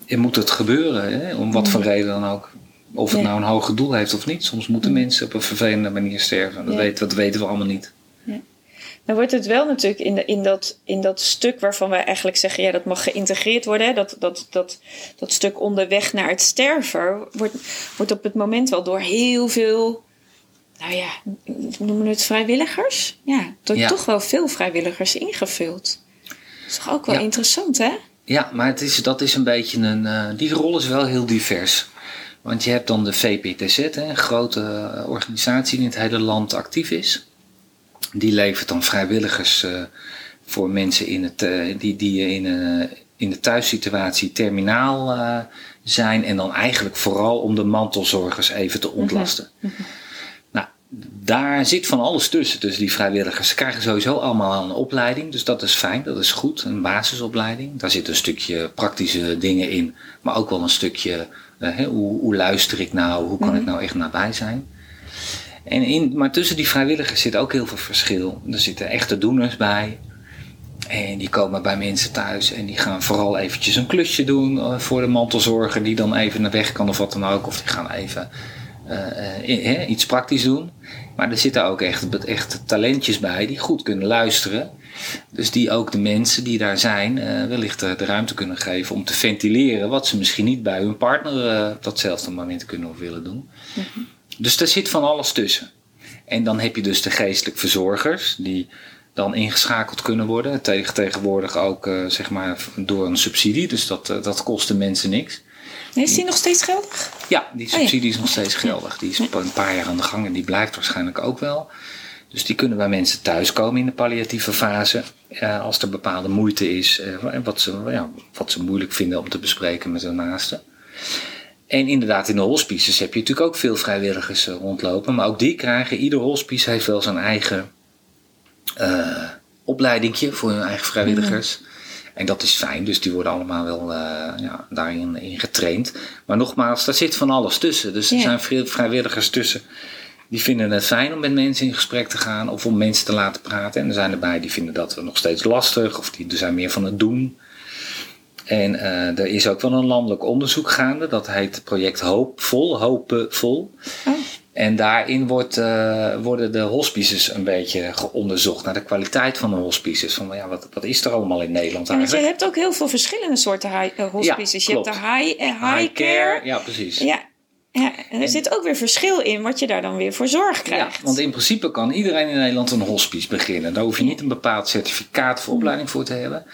moet het gebeuren, hè, om wat voor reden dan ook. Of het nou een hoger doel heeft of niet. Soms moeten mensen op een vervelende manier sterven. Dat, weten, dat weten we allemaal niet. Dan wordt het wel natuurlijk in, de, in, dat, in dat stuk waarvan wij eigenlijk zeggen, ja, dat mag geïntegreerd worden. Dat, dat, dat, dat stuk onderweg naar het sterven wordt, wordt op het moment wel door heel veel, nou ja, noemen we het vrijwilligers? Ja, door toch wel veel vrijwilligers ingevuld. Dat is toch ook wel interessant, hè? Ja, maar het is, dat is een beetje een. Uh, die rol is wel heel divers. Want je hebt dan de VPTZ, hè, een grote organisatie die in het hele land actief is. Die levert dan vrijwilligers uh, voor mensen in het, uh, die, die in, uh, in de thuissituatie terminaal zijn. En dan eigenlijk vooral om de mantelzorgers even te ontlasten. Mm -hmm. Nou, daar zit van alles tussen, tussen die vrijwilligers. Ze krijgen sowieso allemaal een opleiding, dus dat is fijn, dat is goed. Een basisopleiding. Daar zit een stukje praktische dingen in, maar ook wel een stukje hoe, hoe, luister ik nou, hoe kan ik mhm. nou echt nabij zijn. En in, maar tussen die vrijwilligers zit ook heel veel verschil. Er zitten echte doeners bij. En die komen bij mensen thuis en die gaan vooral eventjes een klusje doen uh, voor de mantelzorger die dan even naar weg kan of wat dan ook. Of die gaan even uh, uh, iets praktisch doen. Maar er zitten ook echt, echt talentjes bij die goed kunnen luisteren. Dus die ook de mensen die daar zijn wellicht de ruimte kunnen geven om te ventileren wat ze misschien niet bij hun partner op datzelfde moment kunnen of willen doen. Mm dus er zit van alles tussen. En dan heb je dus de geestelijk verzorgers, die dan ingeschakeld kunnen worden. Tegen, tegenwoordig ook uh, zeg maar door een subsidie, dus dat, uh, dat kost de mensen niks. is die nog steeds geldig? Ja, die subsidie oh, ja. is nog steeds geldig. Die is een paar jaar aan de gang en die blijft waarschijnlijk ook wel. Dus die kunnen bij mensen thuiskomen in de palliatieve fase. Uh, als er bepaalde moeite is, wat, ze, ja, wat ze moeilijk vinden om te bespreken met hun naasten. En inderdaad, in de hospices heb je natuurlijk ook veel vrijwilligers eh, rondlopen. Maar ook die krijgen, ieder hospice heeft wel zijn eigen uh, opleidingje voor hun eigen vrijwilligers. Mhm. En dat is fijn, dus die worden allemaal wel uh, ja, daarin in getraind. Maar nogmaals, daar zit van alles tussen. Dus er zijn veel vrijwilligers tussen. Die vinden het fijn om met mensen in gesprek te gaan of om mensen te laten praten. En er zijn erbij die vinden dat nog steeds lastig of die er zijn meer van het doen. En uh, er is ook wel een landelijk onderzoek gaande, dat heet project Hoopvol, Hoopvol. Oh. En daarin wordt, uh, worden de hospices een beetje onderzocht naar de kwaliteit van de hospices. Van ja, wat, wat is er allemaal in Nederland eigenlijk? En je hebt ook heel veel verschillende soorten high, uh, hospices. Ja, je hebt de high, high, high care. care. Ja, precies. Ja, er en, zit ook weer verschil in wat je daar dan weer voor zorg krijgt. Ja, want in principe kan iedereen in Nederland een hospice beginnen. Daar hoef je niet een bepaald certificaat of opleiding voor te hebben.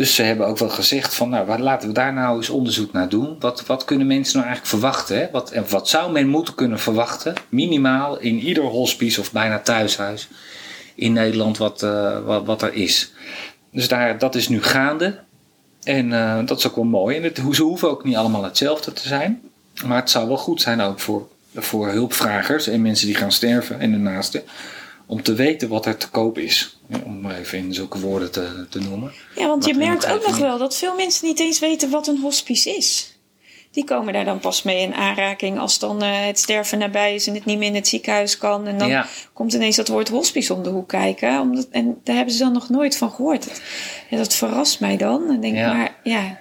Dus ze hebben ook wel gezegd van, nou, laten we daar nou eens onderzoek naar doen. Wat, wat kunnen mensen nou eigenlijk verwachten? Hè? Wat, en wat zou men moeten kunnen verwachten, minimaal in ieder hospice of bijna thuishuis in Nederland wat, uh, wat, wat, er is. Dus daar, dat is nu gaande. En uh, dat is ook wel mooi. En het, ze hoeven ook niet allemaal hetzelfde te zijn. Maar het zou wel goed zijn ook voor, voor hulpvragers en mensen die gaan sterven en de om te weten wat er te koop is. Om maar even in zulke woorden te, te noemen. Ja, want je merkt ook nog wel dat veel mensen niet eens weten wat een hospice is. Die komen daar dan pas mee in aanraking als dan uh, het sterven nabij is en het niet meer in het ziekenhuis kan. En dan ja. komt ineens dat woord hospice om de hoek kijken. Omdat, en daar hebben ze dan nog nooit van gehoord. Dat, ja, dat verrast mij dan. En denk ja. maar, ja,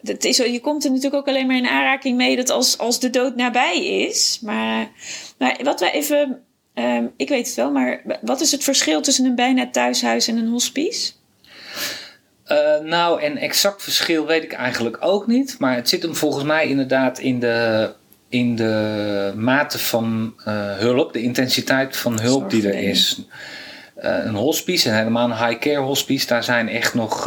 dat is, je komt er natuurlijk ook alleen maar in aanraking mee dat als, als de dood nabij is. Maar, maar wat we even Um, ik weet het wel, maar wat is het verschil tussen een bijna thuishuis en een hospice? Uh, nou, een exact verschil weet ik eigenlijk ook niet. Maar het zit hem volgens mij inderdaad in de, in de mate van uh, hulp, de intensiteit van hulp die er is. Uh, een hospice, en helemaal een high-care hospice, daar zijn echt nog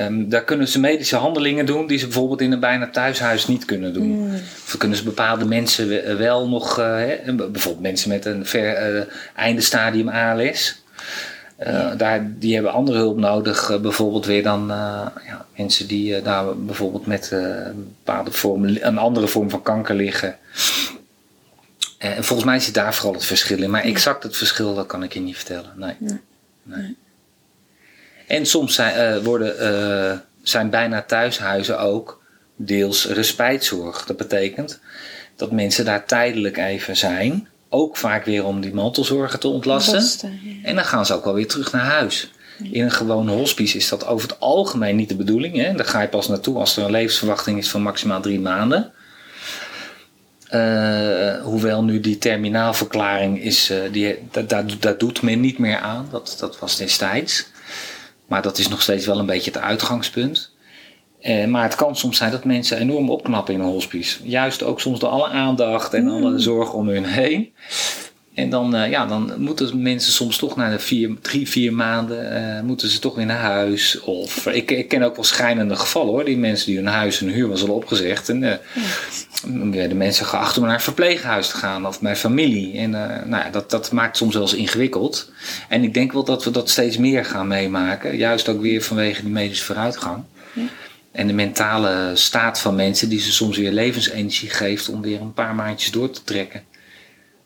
Um, daar kunnen ze medische handelingen doen die ze bijvoorbeeld in een bijna thuishuis niet kunnen doen. Mm. Of kunnen ze bepaalde mensen wel nog, uh, hè, bijvoorbeeld mensen met een ver, uh, einde stadium ALS. Uh, ja. daar, die hebben andere hulp nodig, bijvoorbeeld weer dan ja, mensen die daar bijvoorbeeld met een bepaalde vorm, een andere vorm van kanker liggen. En volgens mij zit daar vooral het verschil in. Maar exact het verschil, dat kan ik je niet vertellen. Nee. nee. nee. En soms zijn, worden, zijn bijna thuishuizen ook deels respijtzorg. Dat betekent dat mensen daar tijdelijk even zijn. Ook vaak weer om die mantelzorgen te ontlasten. En dan gaan ze ook wel weer terug naar huis. In een gewone hospice is dat over het algemeen niet de bedoeling. Hè? Daar ga je pas naartoe als er een levensverwachting is van maximaal drie maanden. Uh, hoewel nu die terminaalverklaring is, uh, die, dat, dat, doet men niet meer aan. Dat, dat was destijds. Maar dat is nog steeds wel een beetje het uitgangspunt. Uh, maar het kan soms zijn dat mensen enorm opknappen in een hospice. Juist ook soms door alle aandacht en alle mm. zorg om hun heen. En dan, uh, ja, dan moeten mensen soms toch na de vier, drie, vier maanden uh, moeten ze toch weer naar huis. Of ik, ik ken ook wel schijnende gevallen hoor. Die mensen die hun huis en huur was al opgezegd. En uh, werden mensen geacht om naar een verpleeghuis te gaan of bij familie. En nou ja, dat, dat maakt soms wel eens ingewikkeld. En ik denk wel dat we dat steeds meer gaan meemaken. Juist ook weer vanwege die medische vooruitgang. Ja. En de mentale staat van mensen die ze soms weer levensenergie geeft om weer een paar maandjes door te trekken.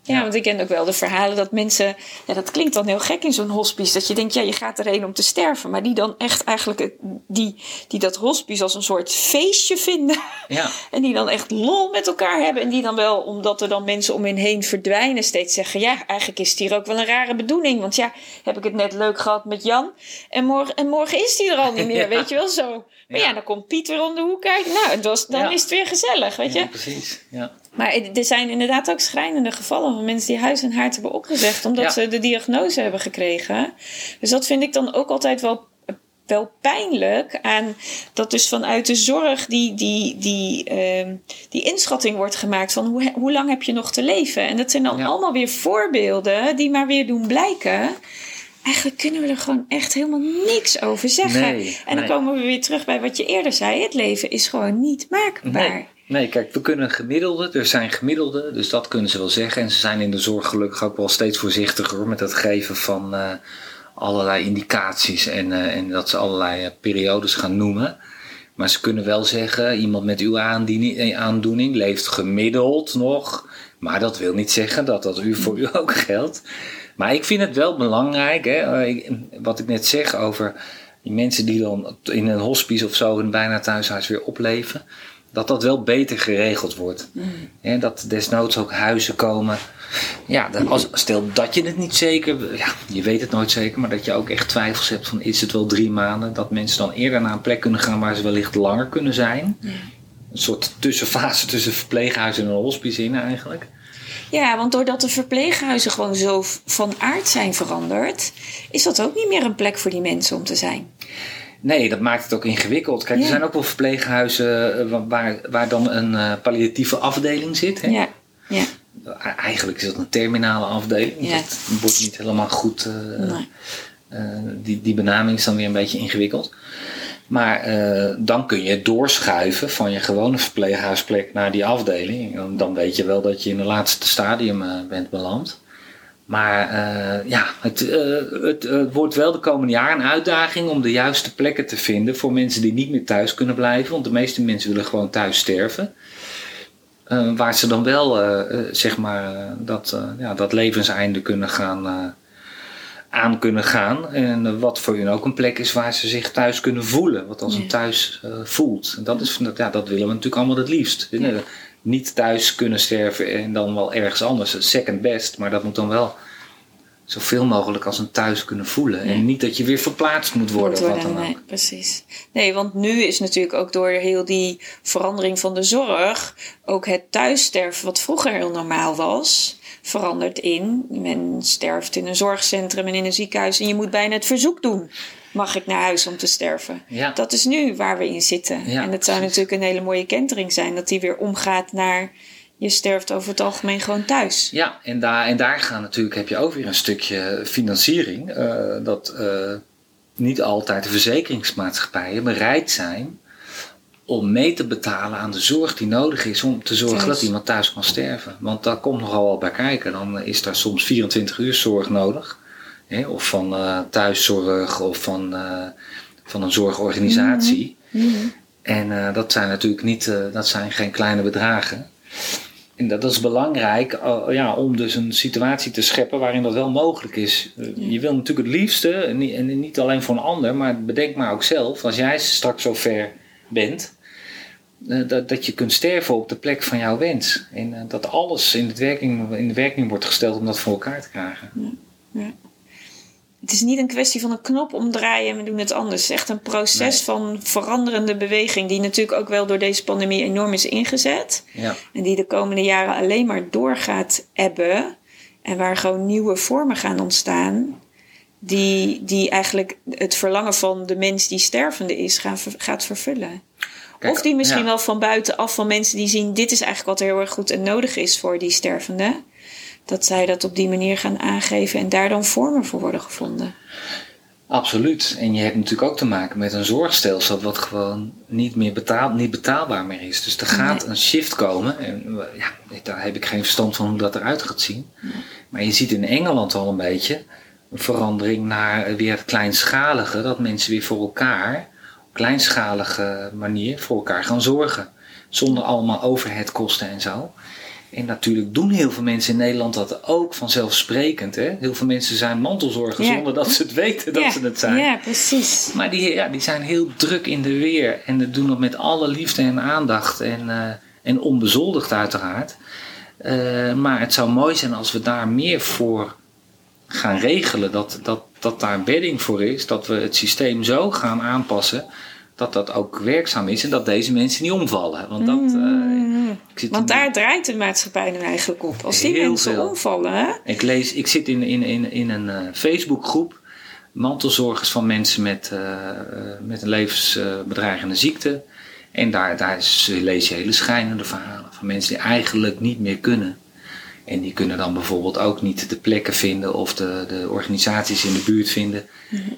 Ja, want ik ken ook wel de verhalen dat mensen, ja, dat klinkt dan heel gek in zo'n hospice, dat je denkt, ja, je gaat erheen om te sterven, maar die dan echt eigenlijk, die, die dat hospice als een soort feestje vinden. Ja. <laughs> En die dan echt lol met elkaar hebben en die dan wel, omdat er dan mensen om hen heen verdwijnen, steeds zeggen, ja, eigenlijk is het hier ook wel een rare bedoeling, want ja, heb ik het net leuk gehad met Jan en morgen, en morgen is die er al niet meer, <laughs> weet je wel zo. Maar ja. dan komt Pieter om de hoek kijken, nou, het was, dan is het weer gezellig, weet je. precies, ja. Maar er zijn inderdaad ook schrijnende gevallen van mensen die huis en haard hebben opgezegd omdat ze de diagnose hebben gekregen. Dus dat vind ik dan ook altijd wel, wel pijnlijk aan dat dus vanuit de zorg die, die, die, uh, die inschatting wordt gemaakt van hoe, hoe lang heb je nog te leven. En dat zijn dan allemaal weer voorbeelden die maar weer doen blijken eigenlijk kunnen we er gewoon echt helemaal niks over zeggen. Nee, en dan komen we weer terug bij wat je eerder zei. Het leven is gewoon niet maakbaar. Nee. Nee, kijk, we kunnen gemiddelde, er zijn gemiddelde, dus dat kunnen ze wel zeggen. En ze zijn in de zorg gelukkig ook wel steeds voorzichtiger met het geven van uh, allerlei indicaties en, uh, en dat ze allerlei uh, periodes gaan noemen. Maar ze kunnen wel zeggen, iemand met uw aandoening leeft gemiddeld nog. Maar dat wil niet zeggen dat dat u voor u <laughs> ook geldt. Maar ik vind het wel belangrijk, hè, wat ik net zeg over die mensen die dan in een hospice of zo een bijna thuishuis weer opleven dat dat wel beter geregeld wordt. Mm. dat desnoods ook huizen komen. Ja, als, stel dat je het niet zeker, ja, je weet het nooit zeker, maar dat je ook echt twijfels hebt van is het wel drie maanden, dat mensen dan eerder naar een plek kunnen gaan waar ze wellicht langer kunnen zijn. Een soort tussenfase <laughs> tussen verpleeghuis en een hospice in eigenlijk. Ja, want doordat de verpleeghuizen gewoon zo van aard zijn veranderd, is dat ook niet meer een plek voor die mensen om te zijn. Nee, dat maakt het ook ingewikkeld. Kijk, er zijn ook wel verpleeghuizen eh, waar, waar dan een uh, palliatieve afdeling zit. Hè? Ja. ja. Eigenlijk is dat een terminale afdeling. Ja. Dat wordt niet helemaal goed. Uh, nee. die, die benaming is dan weer een beetje ingewikkeld. Maar dan kun je doorschuiven van je gewone verpleeghuisplek naar die afdeling. Dan, dan weet je wel dat je in het laatste stadium bent beland. Maar uh, ja, het, uh, het uh, wordt wel de komende jaren een uitdaging om de juiste plekken te vinden voor mensen die niet meer thuis kunnen blijven. Want de meeste mensen willen gewoon thuis sterven. waar ze dan wel, zeg maar, dat, ja, dat levenseinde kunnen gaan, aan kunnen gaan. En wat voor hun ook een plek is waar ze zich thuis kunnen voelen. Wat als een thuis voelt. En dat, is, ja, dat willen we natuurlijk allemaal het liefst. Ja niet thuis kunnen sterven en dan wel ergens anders. Second best, maar dat moet dan wel zoveel mogelijk als een thuis kunnen voelen. En niet dat je weer verplaatst moet worden. Moet worden wat dan nee, precies. Nee, want nu is natuurlijk ook door heel die verandering van de zorg... ook het thuissterven, wat vroeger heel normaal was... veranderd in. Men sterft in een zorgcentrum en in een ziekenhuis... en je moet bijna het verzoek doen mag ik naar huis om te sterven. Ja. Dat is nu waar we in zitten. en het zou natuurlijk een hele mooie kentering zijn dat die weer omgaat naar je sterft over het algemeen gewoon thuis. Ja, en daar, en daar gaan natuurlijk, heb je ook weer een stukje financiering. Uh, dat uh, niet altijd de verzekeringsmaatschappijen bereid zijn om mee te betalen aan de zorg die nodig is om te zorgen dat iemand thuis kan sterven. Want daar komt nogal wel bij kijken. Dan is daar soms 24 uur zorg nodig of van uh, thuiszorg of van, uh, van een zorgorganisatie. Mm -hmm. En uh, dat zijn natuurlijk niet, dat zijn geen kleine bedragen. En dat is belangrijk ja, om dus een situatie te scheppen waarin dat wel mogelijk is. Je wil natuurlijk het liefste, en niet, en niet, alleen voor een ander, maar bedenk maar ook zelf, als jij straks zo ver bent, dat, dat je kunt sterven op de plek van jouw wens. En dat alles in, het werking, in de werking wordt gesteld om dat voor elkaar te krijgen. Ja. Ja het is niet een kwestie van een knop omdraaien en we doen het anders. Het is echt een proces nee. van veranderende beweging, die natuurlijk ook wel door deze pandemie enorm is ingezet. Ja. En die de komende jaren alleen maar doorgaat ebben. En waar gewoon nieuwe vormen gaan ontstaan. Die, die eigenlijk het verlangen van de mens die stervende is gaan, gaat vervullen. Kijk, of die misschien ja. wel van buitenaf van mensen die zien: dit is eigenlijk wat er heel erg goed en nodig is voor die stervende dat zij dat op die manier gaan aangeven en daar dan vormen voor worden gevonden. Absoluut. En je hebt natuurlijk ook te maken met een zorgstelsel wat gewoon niet meer betaal, niet betaalbaar meer is. Dus er gaat nee. een shift komen. En ja, daar heb ik geen verstand van hoe dat eruit gaat zien. Nee. Maar je ziet in Engeland al een beetje een verandering naar weer het kleinschalige. Dat mensen weer voor elkaar, op kleinschalige manier, voor elkaar gaan zorgen. Zonder allemaal overheadkosten en zo. En natuurlijk doen heel veel mensen in Nederland dat ook vanzelfsprekend. Hè? Heel veel mensen zijn mantelzorger ja. zonder dat ze het weten dat ja. ze het zijn. Ja, precies. Maar die, ja, die zijn heel druk in de weer. En dat doen dat met alle liefde en aandacht. En, uh, en onbezoldigd uiteraard. Uh, maar het zou mooi zijn als we daar meer voor gaan regelen. Dat, dat, dat daar bedding voor is. Dat we het systeem zo gaan aanpassen dat dat ook werkzaam is en dat deze mensen niet omvallen. Want, dat, uh, ik zit Want daar draait de maatschappij nu eigenlijk op. Als die mensen veel. omvallen. Hè? Ik, lees, ik zit in, in, in, in een uh, Facebookgroep. Mantelzorgers van mensen met, uh, met een levensbedreigende ziekte. En daar, daar is, lees je hele schijnende verhalen van mensen die eigenlijk niet meer kunnen. En die kunnen dan bijvoorbeeld ook niet de plekken vinden of de, de organisaties in de buurt vinden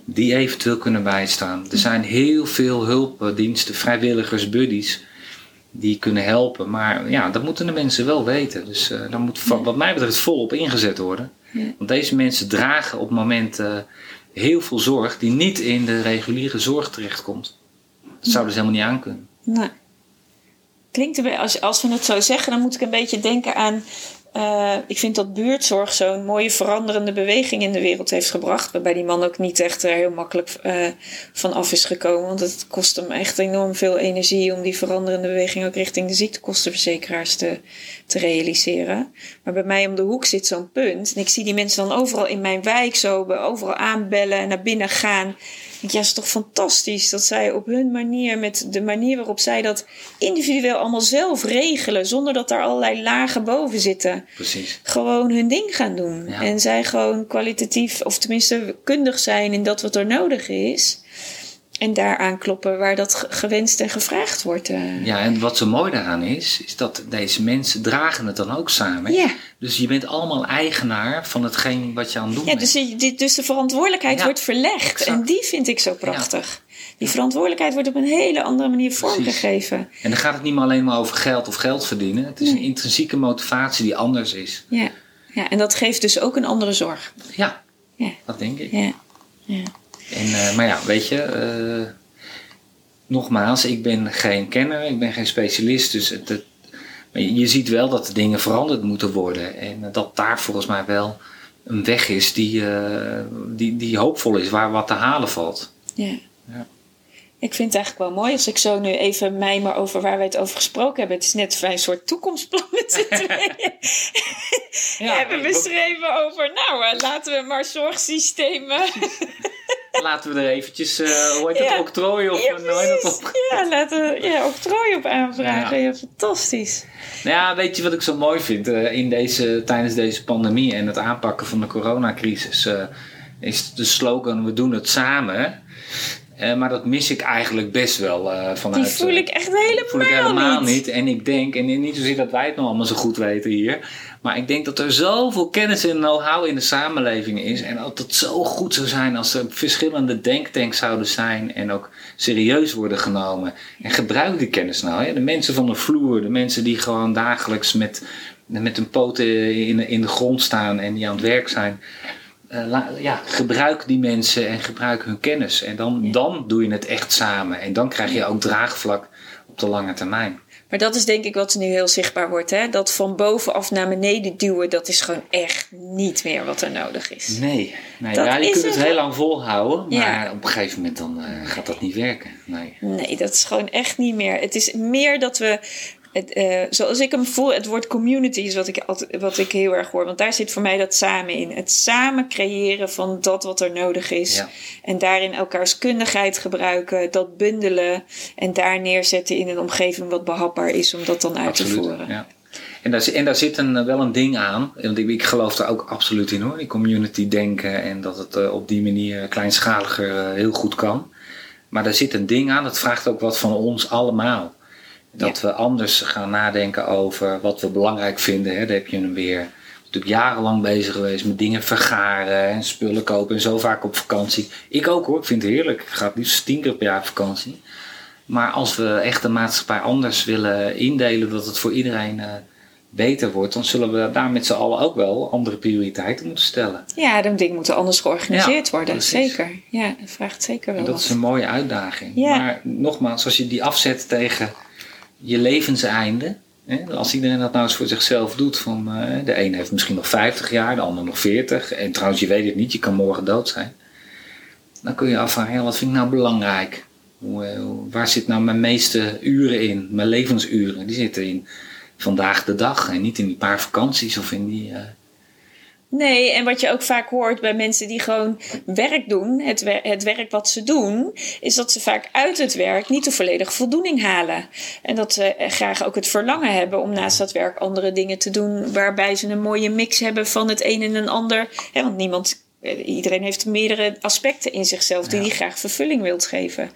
die eventueel kunnen bijstaan. Er zijn heel veel hulpdiensten, vrijwilligers, buddies die kunnen helpen. Maar ja, dat moeten de mensen wel weten. Dus uh, daar moet wat mij betreft volop ingezet worden. Want deze mensen dragen op het moment uh, heel veel zorg die niet in de reguliere zorg terechtkomt. Dat zouden ze helemaal niet aankunnen. Nee. Klinkt als, als we het zo zeggen, dan moet ik een beetje denken aan uh, ik vind dat buurtzorg zo'n mooie veranderende beweging in de wereld heeft gebracht. Waarbij die man ook niet echt heel makkelijk uh, van af is gekomen. Want het kost hem echt enorm veel energie om die veranderende beweging ook richting de ziektekostenverzekeraars te, te realiseren. Maar bij mij om de hoek zit zo'n punt. En ik zie die mensen dan overal in mijn wijk zo overal aanbellen en naar binnen gaan. Ik ja, het is toch fantastisch dat zij op hun manier, met de manier waarop zij dat individueel allemaal zelf regelen, zonder dat daar allerlei lagen boven zitten. Precies. Gewoon hun ding gaan doen. Ja. En zij gewoon kwalitatief, of tenminste kundig zijn in dat wat er nodig is. En daar aankloppen waar dat gewenst en gevraagd wordt. Uh. Ja, en wat zo mooi daaraan is, is dat deze mensen dragen het dan ook samen. Ja. Dus je bent allemaal eigenaar van hetgeen wat je aan het doen Ja, bent. dus, je- dus de verantwoordelijkheid Ja, wordt verlegd. exact. En die vind ik zo prachtig. Die verantwoordelijkheid wordt op een hele andere manier vormgegeven. En dan gaat het niet meer alleen maar over geld of geld verdienen. Het is een intrinsieke motivatie die anders is. Ja. ja, en dat geeft dus ook een andere zorg. Ja, Ja, dat denk ik. ja, ja. En, eh, maar ja, weet je, eh, nogmaals, ik ben geen kenner, ik ben geen specialist. Dus het, je ziet wel dat de dingen veranderd moeten worden. En eh, dat daar volgens mij wel een weg is die, die, die hoopvol is, waar wat te halen valt. Ja. Ja. Ik vind het eigenlijk wel mooi als ik zo nu even mijmer over waar wij het over gesproken hebben. Het is net een soort toekomstplan met z'n tweeën. Ja, hebben beschreven over, nou, laten we maar zorgsystemen. <laughs> Laten we er eventjes, eh hoe heet het, Ja. octrooi of Ja, eh, op? Ja, laten we ja, octrooi op aanvragen. Ja. Ja. fantastisch. Nou ja, weet je wat ik zo mooi vind eh, in deze, tijdens deze pandemie en het aanpakken van de coronacrisis? is de slogan: we doen het samen. Maar dat mis ik eigenlijk best wel eh, vanuit. Die voel ik echt helemaal, voel ik helemaal niet. niet. En ik denk, en niet zozeer dat wij het nog allemaal zo goed weten hier. Maar ik denk dat er zoveel kennis en know-how in de samenleving is. En dat het zo goed zou zijn als er verschillende denktanks zouden zijn. En ook serieus worden genomen. En gebruik die kennis nou. Hè? De mensen van de vloer. De mensen die gewoon dagelijks met, met hun poten in, de- in de grond staan. En die aan het werk zijn. Eh, ja, gebruik die mensen en gebruik hun kennis. En dan, dan doe je het echt samen. En dan krijg je ook draagvlak op de lange termijn. Maar dat is denk ik wat nu heel zichtbaar wordt. Hè? Dat van bovenaf naar beneden duwen, dat is gewoon echt niet meer wat er nodig is. Nee, nee Dat ja, je kunt het het. heel lang volhouden, maar Ja. op een gegeven moment dan eh, gaat dat niet werken. Nee. Nee, dat is gewoon echt niet meer. Het is meer dat we. Het, eh, zoals ik hem voel, het woord community is wat ik, altijd, wat ik heel erg hoor. Want daar zit voor mij dat samen in. Het samen creëren van dat wat er nodig is. Ja. En daarin elkaars kundigheid gebruiken, dat bundelen. En daar neerzetten in een omgeving wat behapbaar is om dat dan uit te voeren. Ja. En daar, en daar zit een, eh, wel een ding aan. Want ik, ik geloof daar ook absoluut in hoor. Die community denken en dat het eh, op die manier kleinschaliger heel goed kan. Maar daar zit een ding aan. Dat vraagt ook wat van ons allemaal. Dat we anders gaan nadenken over wat we belangrijk vinden. Hè. Daar heb je hem weer. Natuurlijk jarenlang bezig geweest met dingen vergaren en spullen kopen. En zo vaak op vakantie. Ik ook hoor. Ik vind het heerlijk. Ik ga het liefst tien keer per jaar op vakantie. Maar als we echt de maatschappij anders willen indelen, dat het voor iedereen eh, beter wordt, dan zullen we daar met z'n allen ook wel andere prioriteiten moeten stellen. Ja, de dingen moeten anders georganiseerd Ja, worden. precies. Zeker. Ja, dat vraagt zeker wel En dat wat. is een mooie uitdaging. Ja. Maar nogmaals, als je die afzet tegen je levenseinde. Hè, als iedereen dat nou eens voor zichzelf doet. Van, eh, de een heeft misschien nog 50 jaar, de ander nog 40. En trouwens, je weet het niet, je kan morgen dood zijn. Dan kun je afvragen, wat vind ik nou belangrijk? Eh, waar zit nou mijn meeste uren in? Mijn levensuren? Die zitten in vandaag de dag. En niet in die paar vakanties of in die... eh, Nee, en wat je ook vaak hoort bij mensen die gewoon werk doen, het, het werk wat ze doen, is dat ze vaak uit het werk niet de volledige voldoening halen. En dat ze eh, graag ook het verlangen hebben om naast dat werk andere dingen te doen, waarbij ze een mooie mix hebben van het een en een ander. Want niemand. Eh, Iedereen heeft meerdere aspecten in zichzelf die Ja. hij graag vervulling wilt geven.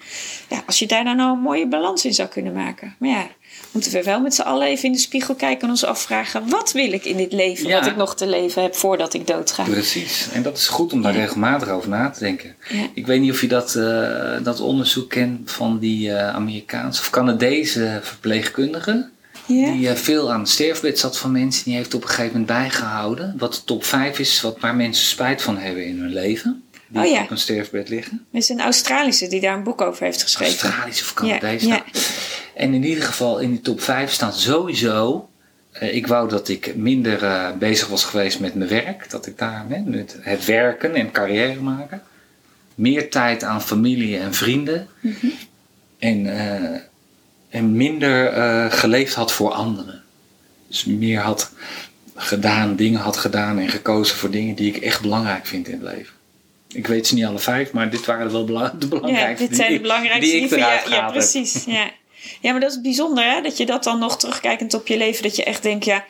Ja, als je daar nou, nou een mooie balans in zou kunnen maken. Maar ja, moeten we wel met z'n allen even in de spiegel kijken en ons afvragen: wat wil ik in dit leven Ja. wat ik nog te leven heb voordat ik doodga? Precies. En dat is goed om daar Ja. regelmatig over na te denken. Ja. Ik weet niet of je dat, eh, dat onderzoek kent van die eh, Amerikaanse of Canadese verpleegkundige. Ja? Die eh, veel aan het sterfbed zat van mensen. Die heeft op een gegeven moment bijgehouden. Wat de top 5 is, wat waar mensen spijt van hebben in hun leven. Die Oh ja. op een sterfbed liggen. Er is een Australische die daar een boek over heeft geschreven. Australisch of Canadees. Ja, nou. En in ieder geval in die top 5 staat sowieso. eh, ik wou dat ik minder eh, bezig was geweest met mijn werk. Dat ik daar hè, met het werken en carrière maken. Meer tijd aan familie en vrienden. En, eh, en minder eh, geleefd had voor anderen. Dus meer had gedaan, dingen had gedaan en gekozen voor dingen die ik echt belangrijk vind in het leven. Ik weet ze niet alle vijf, maar dit waren wel de Ja, belangrijkste dit zijn die de ik- belangrijkste die ik van eruit ja, ja, precies. Ja. ja, maar dat is bijzonder hè, dat je dat dan nog terugkijkend op je leven, dat je echt denkt, ja,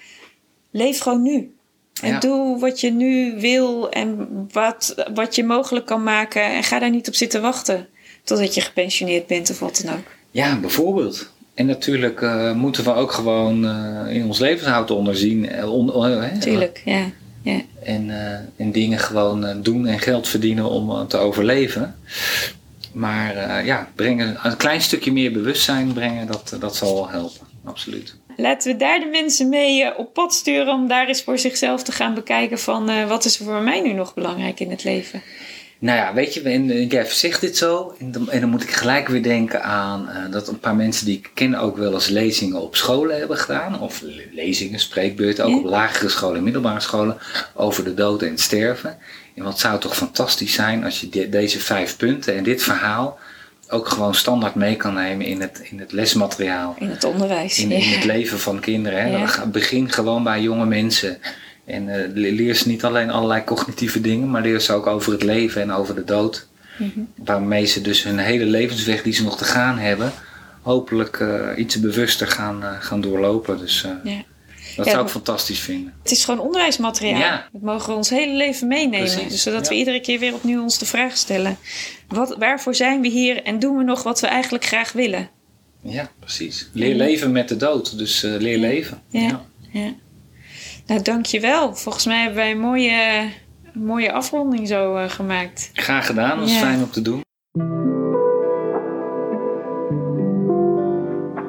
leef gewoon nu. En Ja. doe wat je nu wil en wat, wat je mogelijk kan maken. En ga daar niet op zitten wachten totdat je gepensioneerd bent of wat dan ook. Ja, bijvoorbeeld. En natuurlijk eh, moeten we ook gewoon eh, in ons levenshoud onderzien. eh, on- Tuurlijk, ja. ja. En, en dingen gewoon doen en geld verdienen om te overleven. Maar ja, brengen, een klein stukje meer bewustzijn brengen, dat, dat zal wel helpen. Absoluut. Laten we daar de mensen mee op pad sturen om daar eens voor zichzelf te gaan bekijken van wat is er voor mij nu nog belangrijk in het leven. Nou ja, weet je, en, jij zegt dit zo. En dan, en dan moet ik gelijk weer denken aan eh, dat een paar mensen die ik ken ook wel eens lezingen op scholen hebben gedaan. Of le- lezingen, spreekbeurten, ook Ja. op lagere scholen en middelbare scholen. Over de dood en het sterven. En wat zou toch fantastisch zijn als je de- deze vijf punten en dit verhaal ook gewoon standaard mee kan nemen in het, in het lesmateriaal. In het onderwijs. In, in het leven van kinderen. Hè? Ja. Begin gewoon bij jonge mensen. En le- leer ze niet alleen allerlei cognitieve dingen, maar leer ze ook over het leven en over de dood. Mhm. Waarmee ze dus hun hele levensweg die ze nog te gaan hebben, hopelijk eh, iets bewuster gaan, eh, gaan doorlopen. Dus Ja. dat Ja, zou ik fantastisch vinden. Het is gewoon onderwijsmateriaal. Ja. Dat mogen we ons hele leven meenemen. Precies, zodat we iedere keer weer opnieuw ons de vraag stellen. Wat, waarvoor zijn we hier en doen we nog wat we eigenlijk graag willen? Ja, precies. Leer leven met de dood. Dus leer leven. Ja. Nou, dankjewel. Volgens mij hebben wij een mooie, een mooie afronding zo eh, gemaakt. Graag gedaan, dat is Ja. fijn om te doen.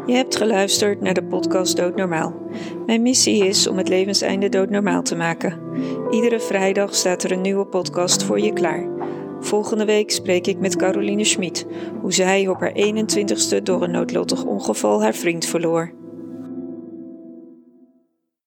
Je hebt geluisterd naar de podcast Doodnormaal. Mijn missie is om het levenseinde doodnormaal te maken. Iedere vrijdag staat er een nieuwe podcast voor je klaar. Volgende week spreek ik met Caroline Schmid, hoe zij op haar 21ste door een noodlottig ongeval haar vriend verloor.